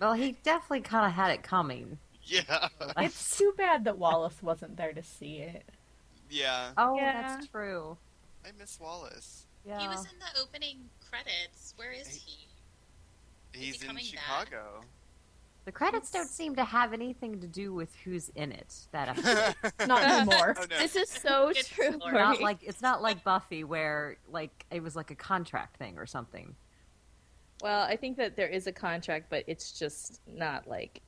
well, he definitely kind of had it coming. yeah, It's too bad that Wallace wasn't there to see it. yeah. Oh, Yeah. that's true. I miss Wallace. Yeah. He was in the opening credits. Where is he? He's in Chicago. back? Chicago. The credits don't seem to have anything to do with who's in it. That episode. [laughs] Not [laughs] anymore. Oh, no. This is so Good true. lord. Not like it's not like Buffy where like it was like a contract thing or something. Well, I think that there is a contract, but it's just not like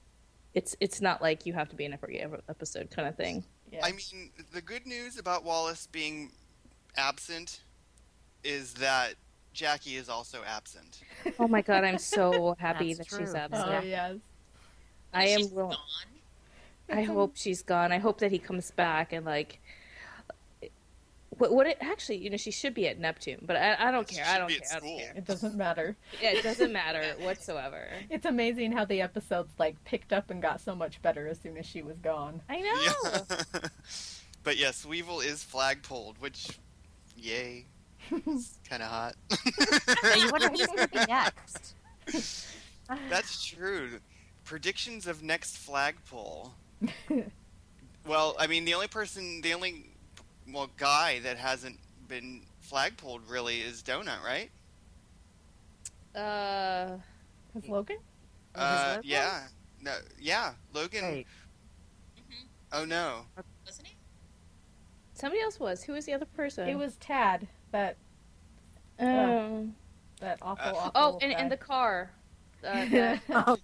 it's it's not like you have to be in every episode kind of thing. Yeah. I mean, the good news about Wallace being absent is that Jackie is also absent. Oh my god, I'm so [laughs] happy That's that she's absent. oh yes. I am She's will- gone. I hope she's gone. I hope that he comes back and like. What, what it actually, you know, she should be at Neptune, but I, I don't care. I don't care. I don't care. It doesn't matter. Yeah, it doesn't [laughs] matter whatsoever. It's amazing how the episodes like picked up and got so much better as soon as she was gone. I know. Yeah. [laughs] but yes, Weevil is flagpoled, which, yay, it's [laughs] kind of hot. Yeah, you wonder who's going to be next. That's true. Predictions of next flagpole. [laughs] well, I mean, the only person, the only well guy that hasn't been flagpoled really is Donut, right? Uh, Has Logan? Uh, Logan? yeah, no, yeah, Logan. Wait, hmm Oh no, Wasn't he? somebody else was. Who was the other person? It was Tad, that Um, that awful, Uh, awful. oh, and, and the car. Uh, [laughs] the- [laughs] oh,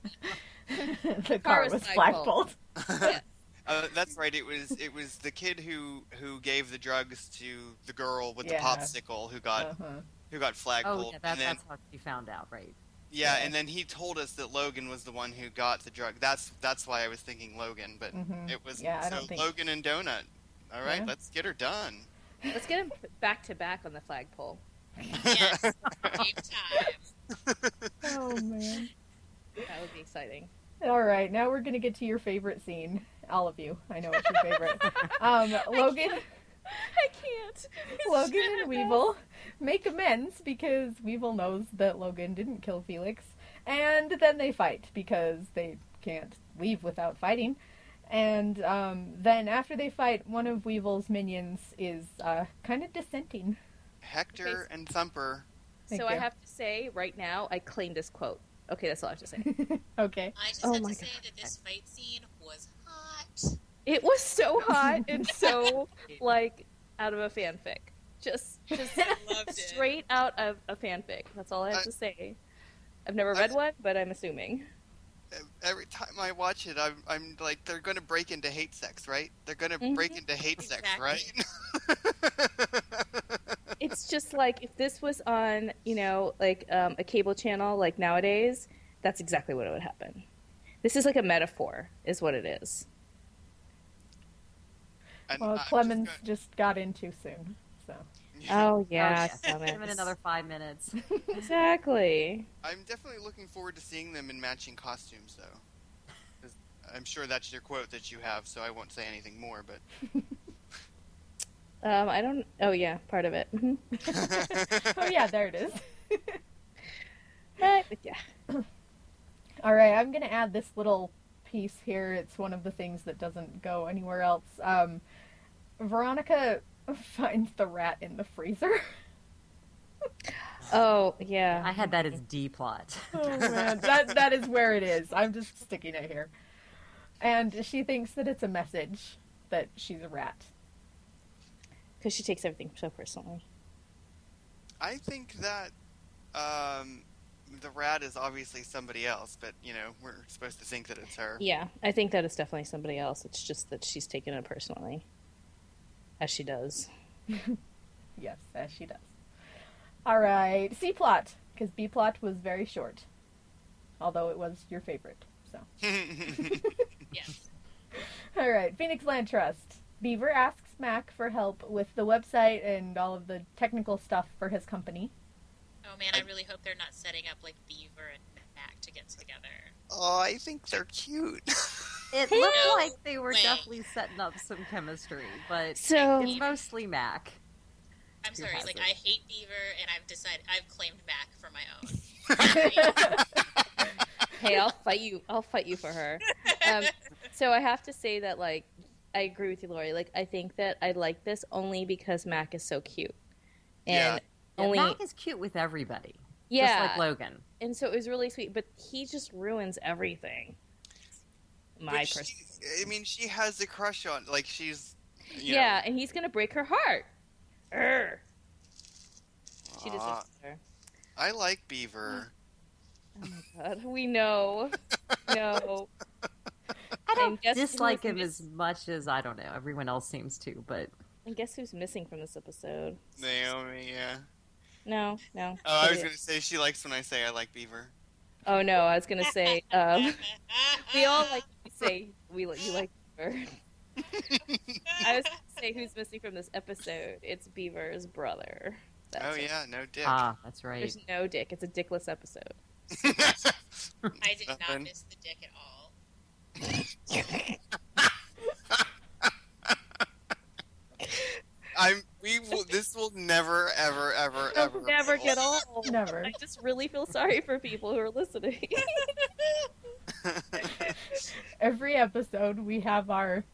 [laughs] the car car was was flagpole. flagpole. Yeah. uh, that's right. It was it was the kid who who gave the drugs to the girl with Yeah. the popsicle who got Uh-huh. who got flagpoled, oh yeah, that, and then that's how she found out, right? yeah, Yeah. and then he told us that Logan was the one who got the drug. That's that's why I was thinking Logan, but Mhm. it was Yeah, so think- Logan and Donut. All right, Yeah. let's get her done. Let's get him back to back on the flagpole. [laughs] Yes. Game time. [laughs] Oh man. That would be exciting. All right, now we're gonna get to your favorite scene. All of you, I know it's your favorite. [laughs] Um, Logan, I can't. Logan and Weevil make amends because Weevil knows that Logan didn't kill Felix, and then they fight because they can't leave without fighting. And um, then after they fight, one of Weevil's minions is uh, kind of dissenting. Hector and Thumper. Thank so I have to say right now, I claim this quote. Okay, that's all I have to say. [laughs] okay. I just Oh have my to say that this fight scene was hot. It was so [laughs] hot and so [laughs] like out of a fanfic. Just just Loved it. straight out of a fanfic. That's all I have I- to say. I've never read one, but I'm assuming. Every time I watch it, I'm, I'm like, they're going to break into hate sex, right? They're going to break mm-hmm. into hate sex, Exactly. right? It's just like if this was on, you know, like um, a cable channel like nowadays, that's exactly what it would happen. This is like a metaphor, is what it is. And Well, I'm just Clemmons gonna- just got in too soon, so. Oh yeah, Oh, yes. Give it another five minutes. exactly. I'm definitely looking forward to seeing them in matching costumes, though. I'm sure that's your quote that you have, so I won't say anything more. But [laughs] Um, I don't. Oh yeah, part of it. hmm [laughs] oh yeah, there it is. Right, [laughs] but yeah. All right, I'm gonna add this little piece here. It's one of the things that doesn't go anywhere else. Um, Veronica finds the rat in the freezer. [laughs] Oh yeah. I had that as D plot. oh man, that that is where it is. I'm just sticking it here. And she thinks that it's a message that she's a rat. Because she takes everything so personally. I think that um, the rat is obviously somebody else, but you know we're supposed to think that it's her. Yeah, I think that it's definitely somebody else. It's just that she's taken it personally, as she does. [laughs] Yes, as she does. All right, C plot because B plot was very short, although it was your favorite. So. [laughs] [laughs] Yes. All right, Phoenix Land Trust. Beaver asks Mac for help with the website and all of the technical stuff for his company. Oh man, I really hope they're not setting up like Beaver and Mac to get together. oh, I think they're cute. It Hey. looked No like they were way. definitely setting up some chemistry, but So it's mostly Mac. I'm sorry, like it? I hate Beaver, and I've decided I've claimed Mac for my own. [laughs] hey, I'll fight you. I'll fight you for her. Um, so I have to say that like I agree with you, Lori. Like I think that I like this only because Mac is so cute, and Yeah. only Yeah, Mac is cute with everybody. yeah, Just like Logan. and so it was really sweet. But he just ruins everything. My she- person. I mean, she has a crush on. Like she's. You Yeah, and he's gonna break her heart. Urgh. She Know, deserves her. I like Beaver. Oh my god, we know. [laughs] No. I don't guess dislike him miss- as much as I don't know. Everyone else seems to, but And guess who's missing from this episode? Naomi, yeah. No, no. Oh, I was gonna say she likes when I say I like Beaver. Oh no, I was gonna say um, [laughs] we all like to say we like you like Beaver. I was going to say who's missing from this episode. It's Beaver's brother. That's oh it. yeah, no dick. Ah, that's right. There's no dick. It's a dickless episode. [laughs] I did not miss the dick at all. I'm. We will. This will never, ever, ever, ever, It'll never get old. Never. I just really feel sorry for people who are listening. [laughs] Every episode we have our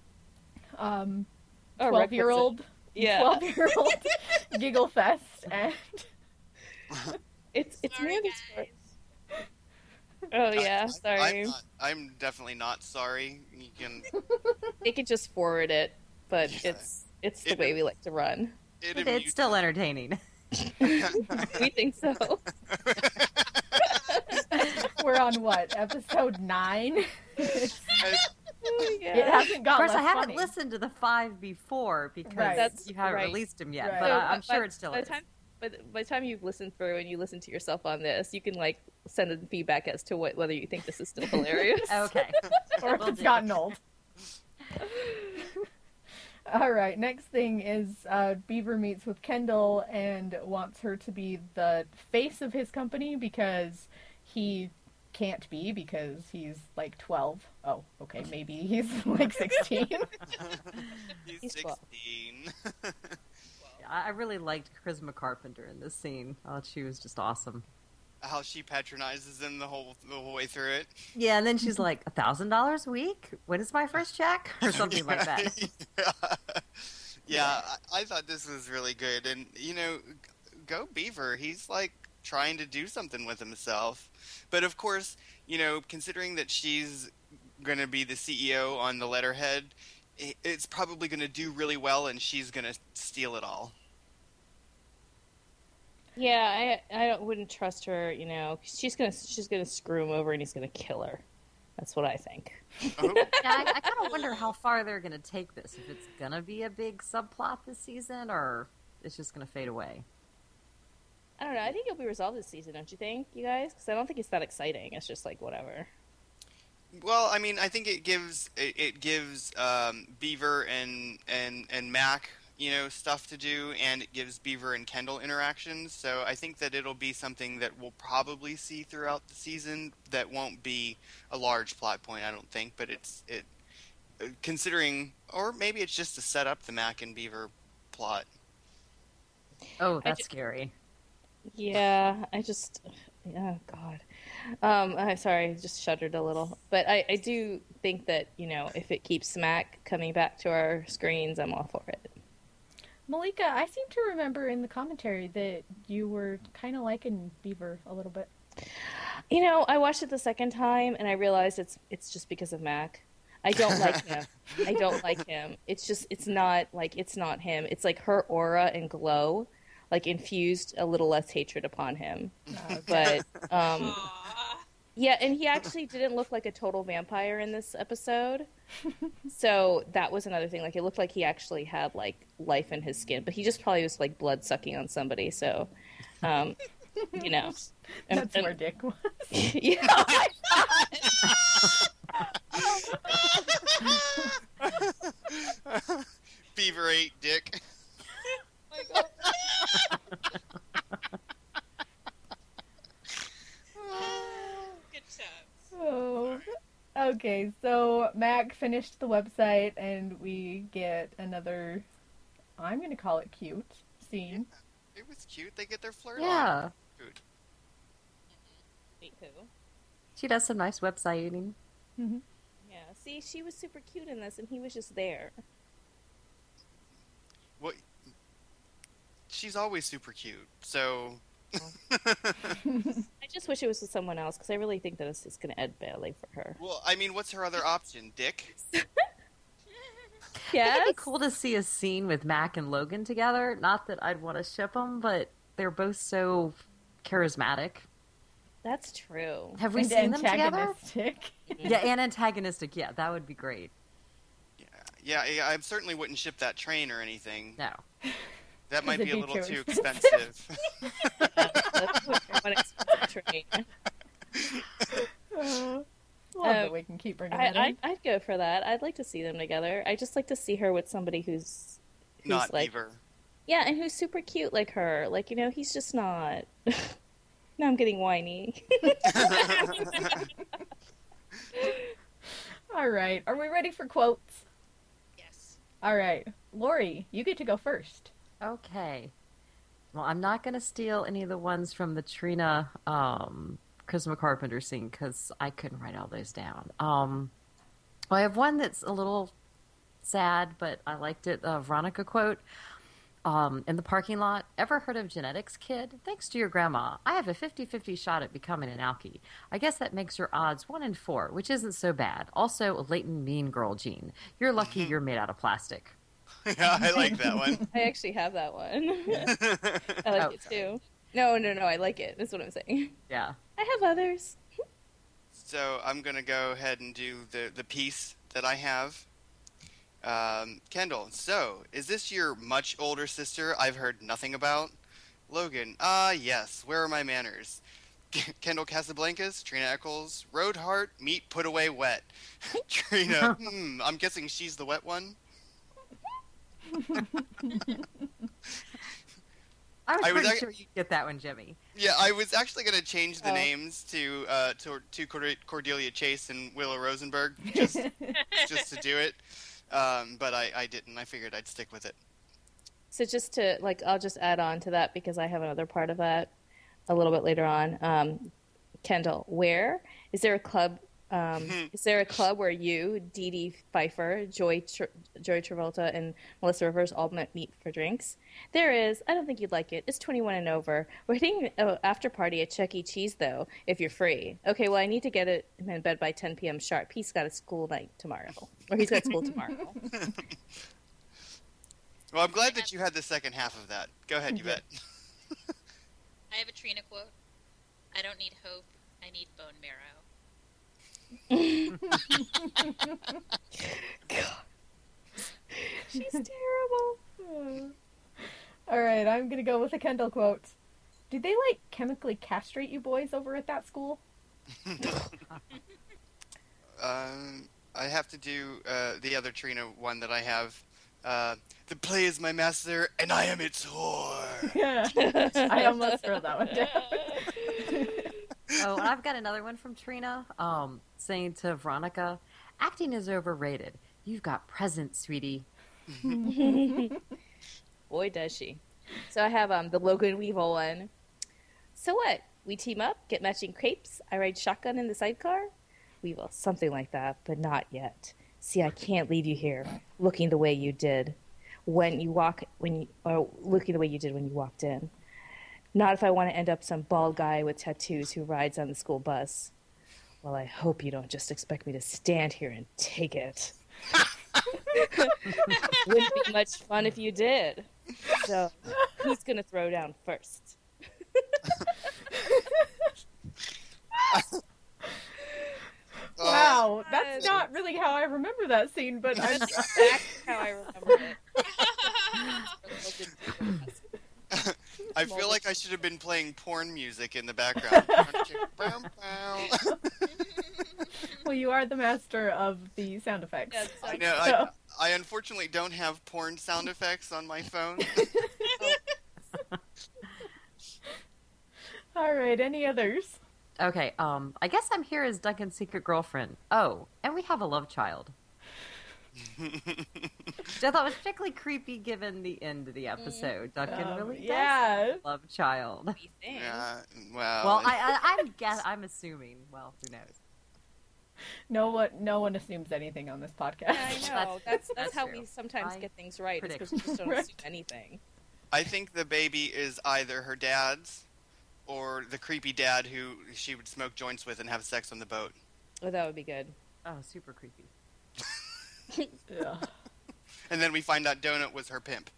um twelve year old Yeah. twelve year old [laughs] giggle fest and It's it's Sorry, near the guys. Oh yeah, I- sorry. I'm, not, I'm definitely not sorry. You can. [laughs] They could just forward it, but Yeah. it's it's the It- way we like to run. It It's still entertaining. [laughs] We think so. [laughs] we're on what episode nine. It's- oh, yeah. It hasn't Of course, I haven't funny. listened to the five before because Right. You haven't right. released them yet. Right. But So, I, I'm by- sure it's still by is. the time by the, by the time you've listened through and you listen to yourself on this, you can like send in feedback as to what whether you think this is still [laughs] hilarious. Okay. [laughs] or if Will it's do. gotten old. [laughs] All right, next thing is uh, Beaver meets with Kendall and wants her to be the face of his company because he can't be because he's like 12. Oh, okay, maybe he's like 16. He's He's 16. I really liked Charisma Carpenter in this scene. I thought she was just awesome. How she patronizes him the whole the whole way through it. Yeah, and then she's like, a thousand dollars a week? When is my first check? [laughs] Or something like that. [laughs] yeah, yeah I, I thought this was really good, and you know, go Beaver. He's like trying to do something with himself, but of course, you know, considering that she's going to be the CEO on the letterhead, it's probably going to do really well, and she's going to steal it all. Yeah, I I wouldn't trust her. You know, 'cause she's gonna she's gonna screw him over and he's gonna kill her. That's what I think. Oh, [laughs] Yeah, I, I kind of wonder how far they're going to take this. If it's going to be a big subplot this season, or it's just going to fade away. I don't know. I think it'll be resolved this season, don't you think, you guys? Because I don't think it's that exciting. It's just like whatever. Well, I mean, I think it gives it, it gives um, Beaver and and and Mac, you know, stuff to do, and it gives Beaver and Kendall interactions. So I think that it'll be something that we'll probably see throughout the season. That won't be a large plot point, I don't think, but it's it uh, considering, or maybe it's just to set up the Mac and Beaver plot. Oh, that's ju- scary. Yeah, I just, oh god. Um, I'm sorry, I just shuddered a little. But I, I do think that you know, if it keeps Smack coming back to our screens, I'm all for it. Malika, I seem to remember in the commentary that you were kind of liking Beaver a little bit. You know, I watched it the second time and I realized it's it's just because of Mac. I don't like [laughs] him. I don't like him. It's just it's not like it's not him. It's like her aura and glow like infused a little less hatred upon him. But um Aw. [laughs] yeah, and he actually didn't look like a total vampire in this episode. [laughs] so that was another thing. Like it looked like he actually had like life in his skin, but he just probably was like blood sucking on somebody. So, um, you know, [laughs] and- That's and- where Dick was. [laughs] yeah. Beaver ate Dick. Good Oh. [laughs] Okay, so Mac finished the website and we get another I'm going to call it cute scene. It was cute. They get their flirt on. Yeah. Good. Mm-hmm. Wait, who? She does some nice websiting. Mm-hmm. Yeah. See, she was super cute in this, and he was just there. Well, she's always super cute. So I just wish it was with someone else because I really think that it's, it's going to end badly for her. Well, I mean, what's her other option? Dick? [laughs] Yeah. it'd be cool to see a scene with Mac and Logan together. Not that I'd want to ship them, but they're both so charismatic. That's true. Have we and seen them together? antagonistic. Yeah, and antagonistic. Yeah, that would be great. Yeah, yeah, yeah, I certainly wouldn't ship that train or anything. No. [laughs] That might be a little too too expensive. expensive. [laughs] That's what one expensive train. Uh, Love Um, that we can keep bringing I, that in. I, I'd go for that. I'd like to see them together. I just like to see her with somebody who's, who's Not like, Beaver. yeah, and who's super cute like her. Like you know, he's just not. [laughs] now I'm getting whiny. [laughs] All right. Are we ready for quotes? Yes. All right. Lori, you get to go first. Okay. Well, I'm not going to steal any of the ones from the Trina um, Charisma Carpenter scene because I couldn't write all those down. Um, well, I have one that's a little sad, but I liked it. Veronica quote um, in the parking lot. Ever heard of genetics, kid? Thanks to your grandma, I have a 50 50 shot at becoming an alkie. I guess that makes your odds one in four, which isn't so bad. Also, a latent mean girl gene. You're lucky you're made out of plastic. [laughs] yeah, I like that one. [laughs] I actually have that one. [laughs] I like Oh, it too. No, no, no. I like it. That's what I'm saying. Yeah. I have others. so I'm gonna go ahead and do the the piece that I have. Um, Kendall, so is this your much older sister I've heard nothing about? Logan, ah yes, where are my manners? Kendall Casablancas, Trina Echolls, Roadheart, meat put away wet. Trina, hmm, I'm guessing she's the wet one. I was I was pretty ac- sure you'd get that one, Jimmy. Yeah, I was actually gonna change the Oh. names to uh, to, to Cordelia Chase and Willow Rosenberg [laughs] just just to do it, um, but I, I didn't. I figured I'd stick with it. So just to like, I'll just add on to that because I have another part of that a little bit later on. Um, Kendall, where is there a club? Um, is there a club where you, Dee Dee Pfeiffer, Joy Tr- Joy Travolta, and Melissa Rivers all met meet for drinks? There is. I don't think you'd like it. It's 21 and over. We're hitting an after party at Chuck E. Cheese though, if you're free. Okay, well I need to get it in bed by 10 p.m. sharp. He's got a school night tomorrow, or he's got school tomorrow. [laughs] Well, I'm glad that you had the second half of that. Go ahead, you bet. I have a Trina quote. I don't need hope. I need bone marrow. [laughs] She's terrible. All right. I'm gonna go with a Kendall quote. Did they like chemically castrate you boys over at that school? [laughs] Um, I have to do uh, the other Trina one that I have. Uh, the play is my master, and I am its whore. Yeah. [laughs] I almost wrote that one down. Oh, and I've got another one from Trina um, saying to Veronica, acting is overrated. You've got presence, sweetie. [laughs] Boy, does she. So I have um, the Logan Weevil one. So what? We team up, get matching crepes. I ride shotgun in the sidecar. Weevil, something like that, but not yet. See, I can't leave you here, looking the way you did when you walk when you or looking the way you did when you walked in. Not if I want to end up some bald guy with tattoos who rides on the school bus. Well, I hope you don't just expect me to stand here and take it. [laughs] Wouldn't be much fun if you did. So, who's gonna throw down first? Oh, [laughs] Wow, that's not really how I remember that scene, but I'm, That's exactly how I remember it. [laughs] [laughs] I feel like I should have been playing porn music in the background. [laughs] well, you are the master of the sound effects. Yeah, I so- know. I, I unfortunately don't have porn sound effects on my phone. [laughs] All right, any others? Okay, um, I guess I'm here as Duncan's secret girlfriend. Oh, and we have a love child. Which I thought was particularly creepy given the end of the episode. Duncan Um, really does yeah. have love child. yeah. Well. Well, I, I, I'm [laughs] guess I'm assuming. Well, who knows? No one, no one assumes anything on this podcast. I [laughs] know. That's- That's that's, that's how true. we sometimes I get things right. Because we just don't Right. assume [laughs] anything. I think the baby is either her dad's or the creepy dad who she would smoke joints with and have sex on the boat. Oh, that would be good. Oh, super creepy. Yeah. And then we find out Donut was her pimp.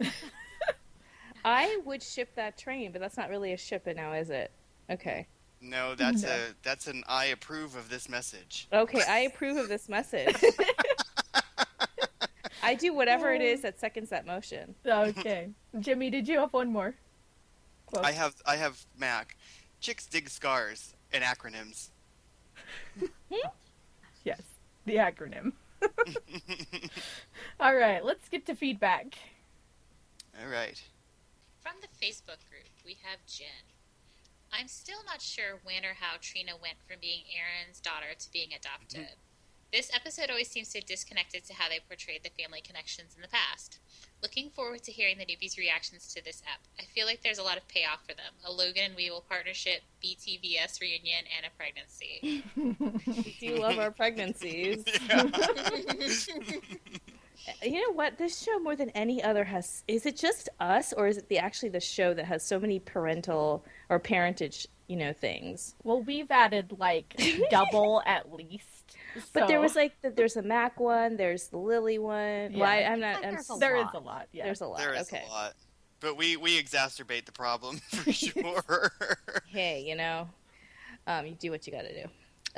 [laughs] I would ship that train, but that's not really a ship it now, is it? Okay. No, that's No. a that's an I approve of this message. Okay, I [laughs] approve of this message. [laughs] I do whatever it is that seconds that motion. Okay, Jimmy, did you have one more? Quote? I have I have Mac. Chicks dig scars and acronyms. Yes, the acronym. [laughs] All right, let's get to feedback. All right. From the Facebook group, we have Jen. I'm still not sure when or how Trina went from being Aaron's daughter to being adopted. This episode always seems so disconnected to how they portrayed the family connections in the past. Looking forward to hearing the newbies' reactions to this ep. I feel like there's a lot of payoff for them a Logan and Weevil partnership, BTVS reunion, and a pregnancy. [laughs] We do love our pregnancies. [laughs] [laughs] You know what? This show more than any other has is it just us or is it the actually the show that has so many parental or parentage, you know, things? Well, we've added like double at least. But there was like the, there's a Mac one, there's the Lily one. Yeah. Well, I, I'm not. I'm, there's a there is lot. a lot. Yeah. There's a lot. There is okay. a lot. But we, we exacerbate the problem [laughs] for [laughs] sure. Hey, you know, um, you do what you got to do.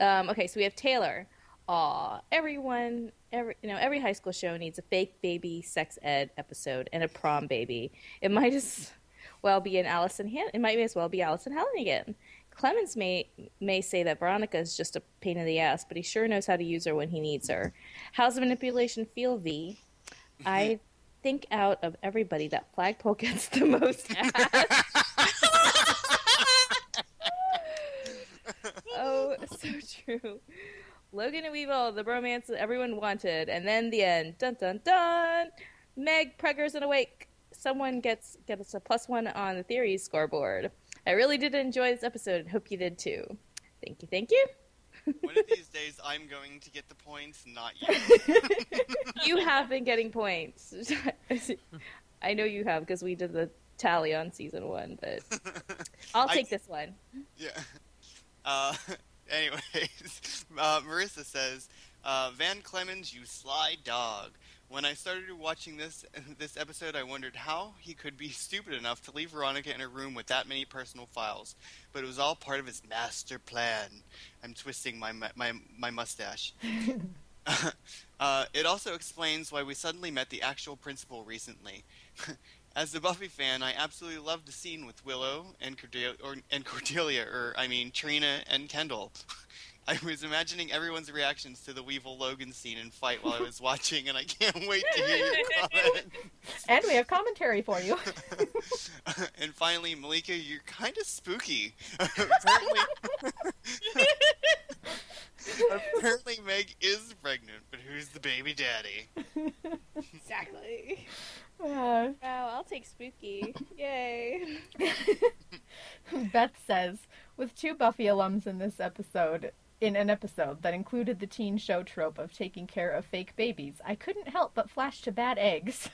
Um, okay, so we have Taylor. Aw, everyone, every you know, every high school show needs a fake baby sex ed episode and a prom baby. It might as well be an Alyson. Han- it might as well be Alyson Hannigan. Clemmons may may say that Veronica is just a pain in the ass, but he sure knows how to use her when he needs her. How's the manipulation feel, V? I mm-hmm. think out of everybody, that flagpole gets the most ass. [laughs] oh, so true. Logan and Weevil, the romance that everyone wanted, and then the end. Dun dun dun. Meg Preggers and awake. Someone gets gets a plus one on the theory scoreboard. I really did enjoy this episode and hope you did too. Thank you, thank you. One of these days, I'm going to get the points, not you. [laughs] You have been getting points. [laughs] I know you have because we did the tally on season one, but [laughs] I'll I- take this one. Yeah. Uh, anyways, uh, Marissa says, uh, Van Clemmons, you sly dog. When I started watching this [laughs] this episode, I wondered how he could be [laughs] stupid enough to leave Veronica in a room with that many personal files. But it was all part of his master plan. I'm twisting my my my mustache. [laughs] uh, it also explains why we suddenly met the actual principal recently. As a Buffy fan, I absolutely loved the scene with Willow and Cordelia, or, and Cordelia, or I mean Trina and Kendall. I was imagining everyone's reactions to the Weevil Logan scene and fight while I was watching, and I can't wait to hear your [laughs] comment. and we have commentary for you. [laughs] and finally, Malika, you're kind of spooky. [laughs] apparently, apparently, Meg is pregnant, but who's the baby daddy? Exactly. Uh, Wow, I'll take spooky. Yay. Beth says, with two Buffy alums in this episode, in an episode that included the teen show trope of taking care of fake babies, I couldn't help but flash to bad eggs.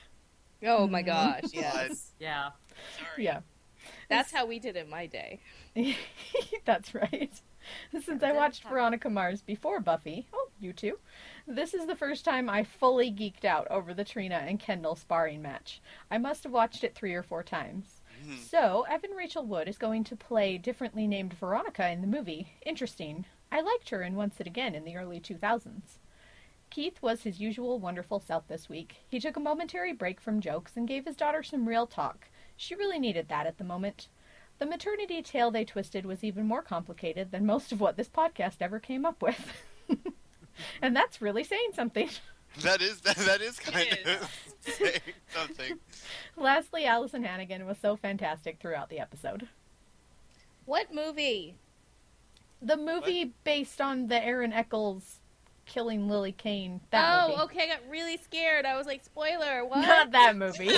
Oh my gosh, yes. Yeah. Sorry. yeah, That's how we did it in my day. [laughs] that's right. Since I watched Veronica Mars before Buffy, oh, you too, this is the first time I fully geeked out over the Trina and Kendall sparring match. I must have watched it three or four times. Hmm. So, Evan Rachel Wood is going to play differently named Veronica in the movie. Interesting. I liked her in Once and Again in the early 2000s. Keith was his usual wonderful self this week. He took a momentary break from jokes and gave his daughter some real talk. She really needed that at the moment. The maternity tale they twisted was even more complicated than most of what this podcast ever came up with. [laughs] and that's really saying something. That is that, that is kind It of [laughs] saying something. Lastly, Alyson Hannigan was so fantastic throughout the episode. What movie? The movie based on the Aaron Echolls killing Lily Kane. That oh, movie. okay. I got really scared. I was like, spoiler. What? Not that movie. [laughs]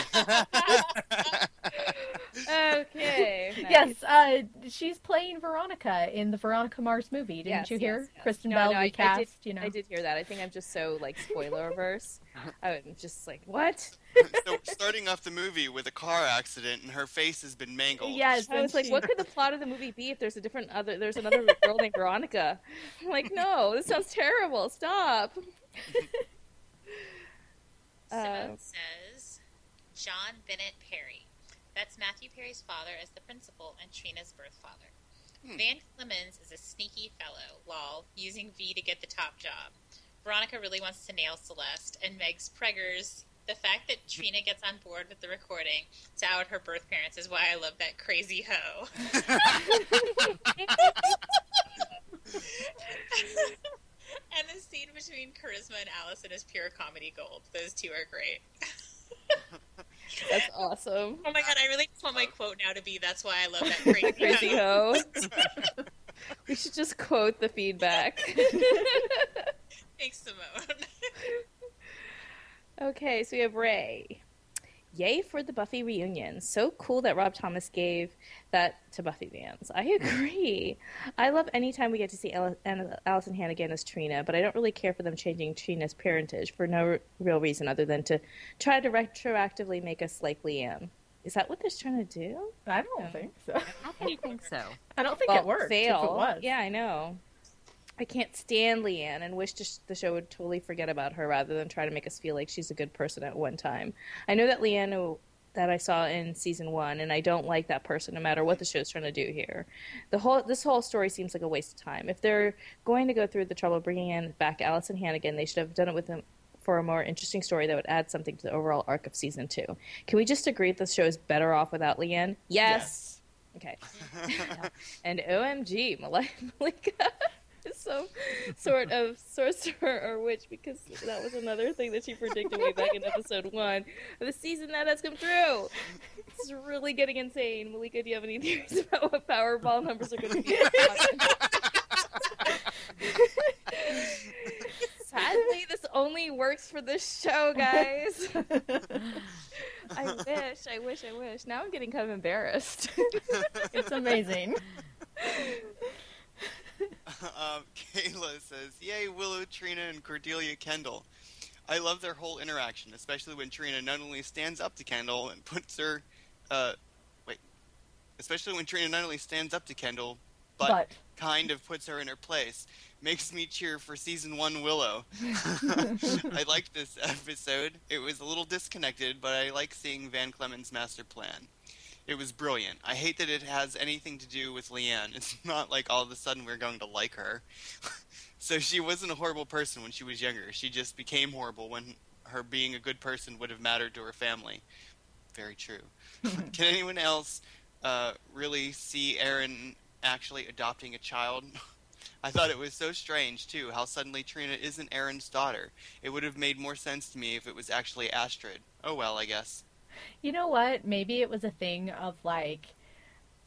okay. nice. yes, uh, she's playing Veronica in the Veronica Mars movie. Didn't Yes, you hear? yes, yes. Kristen No, Bell no, I- I recast. did- you know, I did hear that. I think I'm just so like spoiler averse. I'm just like, what? [laughs] so we're starting off the movie with a car accident, and her face has been mangled. Yes, I was like, what could the plot of the movie be if there's a different other? There's another girl named Veronica. I'm like, no, this sounds terrible. Stop. [laughs] Simone Uh, says John Bennett Perry. That's Matthew Perry's father as the principal and Trina's birth father. Hmm. Van Clemmons is a sneaky fellow, lol, using V to get the top job. Veronica really wants to nail Celeste, and Meg's preggers. The fact that Trina gets on board with the recording to out her birth parents is why I love that crazy hoe. [laughs] And the scene between Charisma and Alyson is pure comedy gold. Those two are great. That's awesome. Oh my god, I really just want my quote now to be that's why I love that [laughs] crazy, Crazy hoe." hoe. [laughs] we should just quote the feedback. Thanks, Simone. Okay, so we have Ray. Yay for the Buffy reunion. So cool that Rob Thomas gave that to Buffy fans. I agree. I love any time we get to see Alyson Hannigan as Trina, but I don't really care for them changing Trina's parentage for no r- real reason other than to try to retroactively make us like Lianne. Is that what they're trying to do? I don't think so. I don't think so. [laughs] I don't think Well, it worked. Fail. If it was. Yeah, I know. I can't stand Lianne and wish to sh- the show would totally forget about her rather than try to make us feel like she's a good person at one time. I know that Lianne who- that I saw in season one, and I don't like that person no matter what the show's trying to do here. The whole this whole story seems like a waste of time. If they're going to go through the trouble of bringing in back Alyson Hannigan, they should have done it with him for a more interesting story that would add something to the overall arc of season two. Can we just agree that the show is better off without Lianne? Yes. Okay. [laughs] And OMG, Mal- Malika [laughs] [laughs] some sort of sorcerer or witch because that was another thing that she predicted way back in episode one of the season that has come through. It's really getting insane. Malika, do you have any theories [laughs] about what Powerball numbers are going to be? [laughs] Sadly, this only works for this show, guys. I wish, I wish, I wish. Now I'm getting kind of embarrassed. it's amazing. [laughs] um, Kayla says, "Yay, Willow, Trina, and Cordelia Kendall. I love their whole interaction, especially when Trina not only stands up to Kendall and puts her, uh, wait, especially when Trina not only stands up to Kendall, but, But. kind of puts her in her place. Makes me cheer for season one Willow. [laughs] [laughs] I liked this episode. It was a little disconnected, but I like seeing Van Clemmons' master plan. It was brilliant. I hate that it has anything to do with Lianne. [laughs] It's not like all of a sudden we're going to like her. [laughs] so she wasn't a horrible person when she was younger. She just became horrible when her being a good person would have mattered to her family. Very true. [laughs] Can anyone else uh, really see Aaron actually adopting a child? I thought it was so strange, too, how suddenly Trina isn't Aaron's daughter. It would have made more sense to me if it was actually Astrid. Oh well, I guess. You know what? Maybe it was a thing of like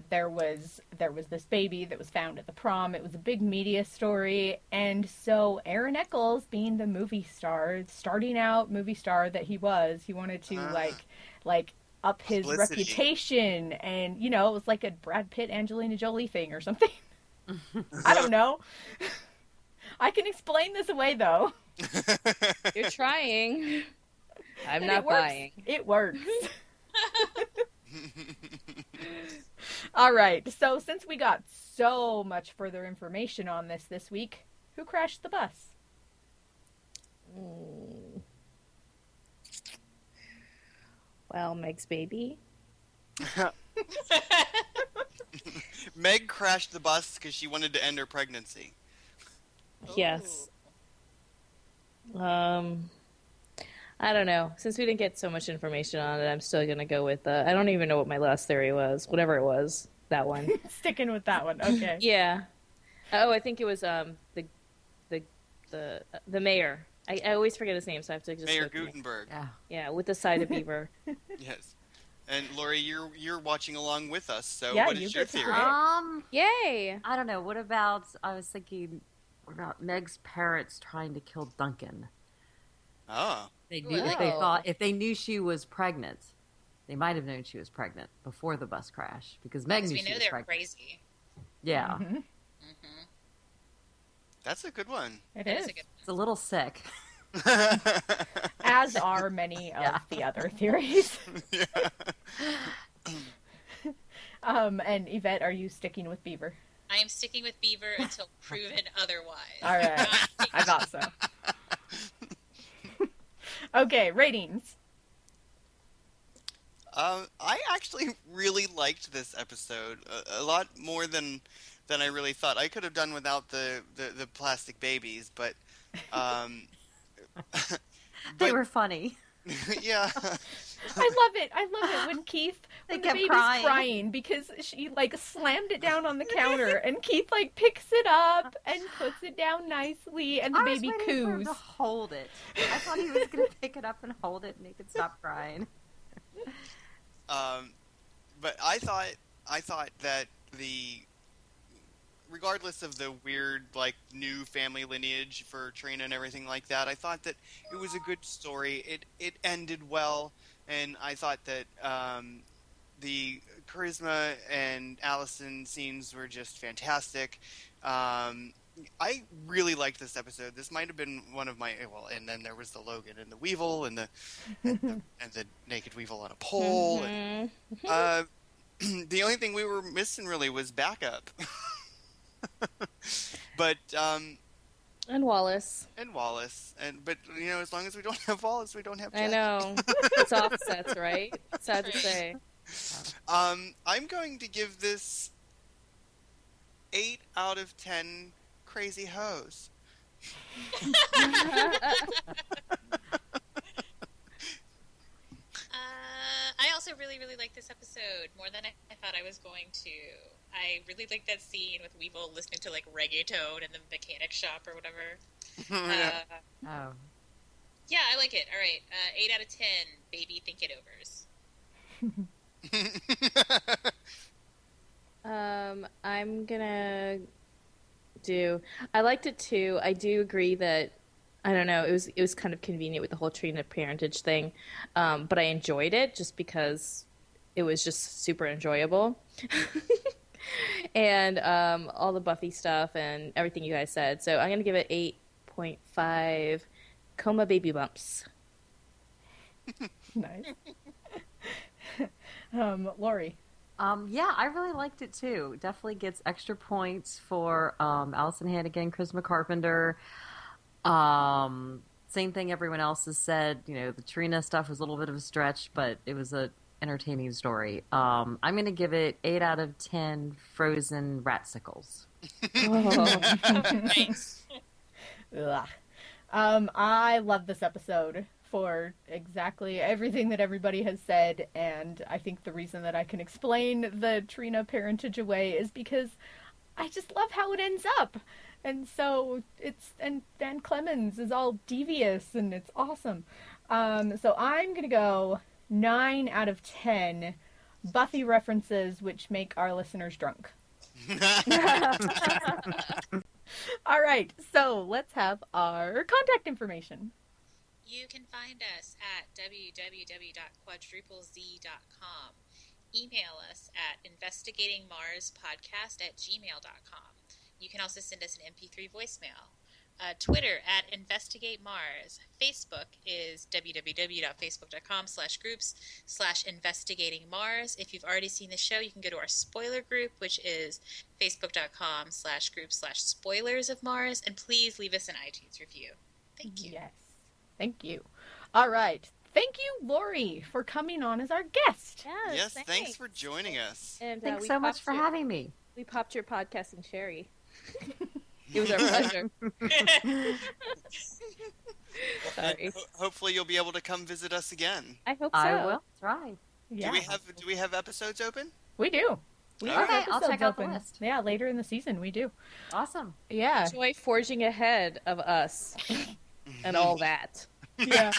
there was there was this baby that was found at the prom. It was a big media story, and so Aaron Echolls, being the movie star, starting out movie star that he was, he wanted to Ah. like like up his Publicity. reputation, and you know it was like a Brad Pitt Angelina Jolie thing or something. [laughs] I don't know. [laughs] I can explain this away though. You're trying. I'm And not it works. buying. It works. [laughs] [laughs] All right. So since we got so much further information on this this week, who crashed the bus? Mm. Well, Meg's baby. [laughs] Meg crashed the bus because she wanted to end her pregnancy. Yes. Um, I don't know. Since we didn't get so much information on it, I'm still gonna go with. Uh, I don't even know what my last theory was. Whatever it was, that one. [laughs] Sticking with that one. Okay. [laughs] yeah. Oh, I think it was um the the the the mayor. I, I always forget his name, so I have to just Mayor look. Gutenberg. Yeah. Yeah, with the side of [laughs] beaver. Yes. And Lori, you're you're watching along with us. So Yeah, what you your get to theory? Right. Um, Yay! I don't know. What about? I was thinking about Meg's parents trying to kill Duncan. Oh. They knew if they thought if they knew she was pregnant, they might have known she was pregnant before the bus crash because Meg knew we she know was they're pregnant. crazy. Yeah, Mhm. hmm That's a good one. It That is. is a good it's a little sick. [laughs] As are many of Yeah. the other theories. [laughs] yeah. [laughs] Um, and Yvette, are you sticking with Beaver? I am sticking with Beaver until proven otherwise. All right. I thought so. Okay, ratings. Um, I actually really liked this episode a, a lot more than than I really thought. I could have done without the, the, the plastic babies, but um, [laughs] They But- were funny. [laughs] yeah. I love it. I love it when [laughs] Keith They when the kept baby's crying. crying. because she like slammed it down on the [laughs] counter and Keith like picks it up and puts it down nicely and the I was baby for him coos. to hold it. I thought he was going to pick it up and hold it, and he could stop crying. [laughs] Um, but I thought I thought that the regardless of the weird like new family lineage for Trina and everything like that, I thought that it was a good story. It it ended well, and I thought that um, the charisma and Alyson scenes were just fantastic. Um, I really liked this episode. This might have been one of my well, and then there was the Logan and the Weevil and the and the, [laughs] and the naked Weevil on a pole. And, Mhm. uh, [clears throat] the only thing we were missing really was backup. [laughs] but um, And Wallace. and Wallace, and but you know, as long as we don't [laughs] have Wallace, we don't have. I know. [laughs] it's offsets, right? Sad to say. [laughs] Um, I'm going to give this eight out of ten crazy hoes. Uh, I also really, really like this episode more than I, I thought I was going to. I really like that scene with Weevil listening to like reggaeton in the mechanic shop or whatever. [laughs] Uh, Oh. yeah, I like it. All right, uh, eight out of ten. Baby, think it overs. [laughs] Um, I'm gonna do. I liked it too. I do agree that I don't know. It was it was kind of convenient with the whole Trina parentage thing, um, but I enjoyed it just because it was just super enjoyable. [laughs] and um, all the Buffy stuff and everything you guys said. So I'm gonna give it eight point five coma baby bumps. [laughs] nice. [laughs] um, Lori. Um, yeah, I really liked it too. Definitely gets extra points for um, Alyson Hannigan, Charisma Carpenter. Um, same thing everyone else has said. You know, the Trina stuff was a little bit of a stretch, but it was a entertaining story. Um, I'm going to give it eight out of ten frozen ratsicles. [laughs] nice. Ugh. Um, I love this episode for exactly everything that everybody has said, and I think the reason that I can explain the Trina parentage away is because I just love how it ends up. And so it's and Van Clemmons is all devious and it's awesome. Um, so I'm gonna go nine out of ten Buffy references which make our listeners drunk. [laughs] All right, so let's have our contact information. You can find us at www.quadruplez.com. Email us at investigatingmarspodcast at gmail.com. You can also send us an MP3 voicemail. Uh, Twitter at Investigate Mars. Facebook is www.facebook.com slash groups slash investigating Mars. If you've already seen the show, you can go to our spoiler group, which is facebook.com slash group slash spoilers of Mars. And please leave us an iTunes review. Thank you. Yes, thank you. All right, thank you, Lori, for coming on as our guest. yes, yes thanks. for joining us. And, uh, Thanks so much for your- having me. We popped your podcasting cherry. [laughs] it was our [laughs] pleasure. [laughs] Sorry. Ho- hopefully, you'll be able to come visit us again. I hope so. I will try. Yeah, Do we have Do we have episodes open? we do. We Okay, have I'll episodes check out the open. list. Yeah, later in the season we do. Awesome. Yeah, Enjoy forging ahead of us [laughs] and all that. yeah,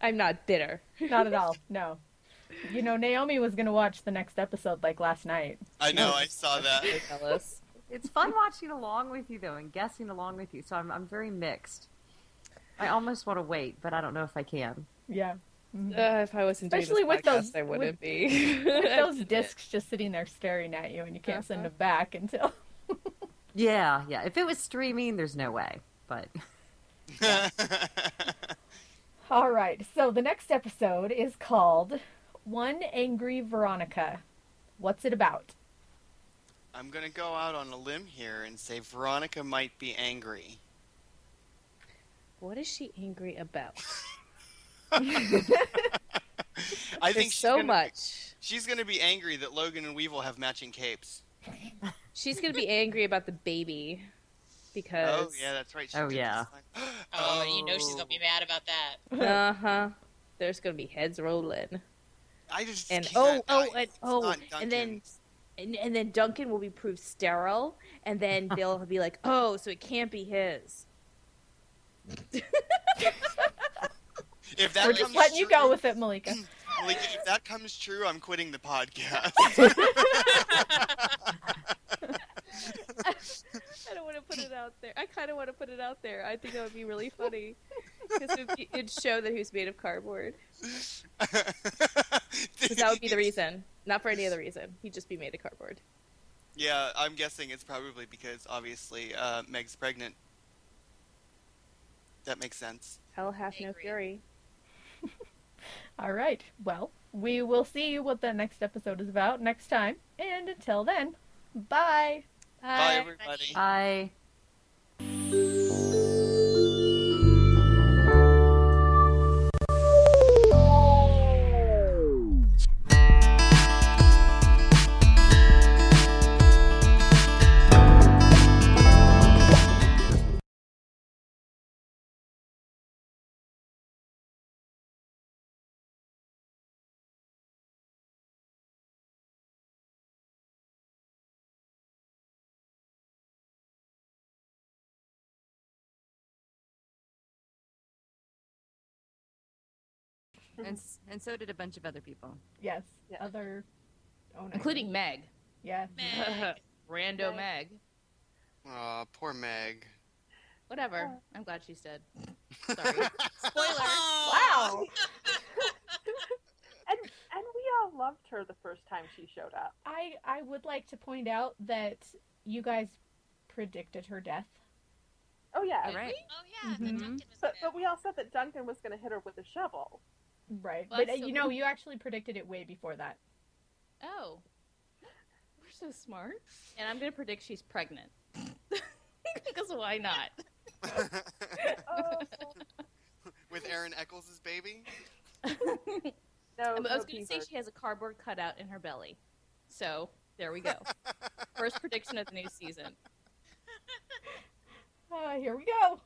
I'm not bitter. not at all. No, you know Naomi was gonna watch the next episode like last night. I know, I saw that. It's fun watching along with you though and guessing along with you. So I'm I'm very mixed. I almost want to wait, but I don't know if I can. Yeah, Mhm. Uh, if I wasn't Especially doing with this podcast, those- I wouldn't with- be. [laughs] with [laughs] those discs just sitting there staring at you, and you can't send Uh-huh. them back until. [laughs] Yeah, yeah. If it was streaming, there's no way. But All right, so the next episode is called One Angry Veronica. What's it about? I'm gonna go out on a limb here and say Veronica might be angry. What is she angry about? [laughs] I think she's so gonna, much. She's gonna be angry that Logan and Weevil have matching capes. She's gonna be angry about the baby because Oh yeah, that's right. she Oh, yeah. this. [gasps] Oh, you know she's gonna be mad about that. Uh huh. There's gonna be heads rolling, I just and oh, oh, and oh, and then Duncan. and, and then Duncan will be proved sterile, and then [laughs] they'll be like, oh, so it can't be his. if that We're just letting you go with it, Malika. [clears throat] Like, if that comes true, I'm quitting the podcast. [laughs] I [laughs] don't want to put it out there. I kind of want to put it out there. I think that would be really funny because it'd, show that he was made of cardboard. [laughs] Because that would be the reason, not for any other reason. He'd just be made of cardboard. Yeah, I'm guessing it's probably because obviously uh, Meg's pregnant. That makes sense. Hell hath no Agree. fury. [laughs] All right. Well, we will see what the next episode is about next time. And until then, bye. Bye, everybody. Bye. And and so did a bunch of other people. Yes. Yeah. Other owners. Including Meg. Yes. Meg. [laughs] Rando Meg. Meg. Aw, poor Meg. Whatever. I'm glad she's dead. [laughs] Sorry. Spoiler. Wow. [laughs] And and we all loved her the first time she showed up. I I would like to point out that you guys predicted her death. Oh yeah. right. Oh yeah, the Mhm. Duncan was But but we all said that Duncan was going to hit her with a shovel. Right. Well, but uh, you know, you actually predicted it way before that. Oh. We're so smart. And I'm going to predict she's pregnant. [laughs] Because why not? Oh, [laughs] With Aaron Echolls' baby? [laughs] no, I was no going to say she has a cardboard cutout in her belly. So there we go. First prediction of the new season. Uh, here we go.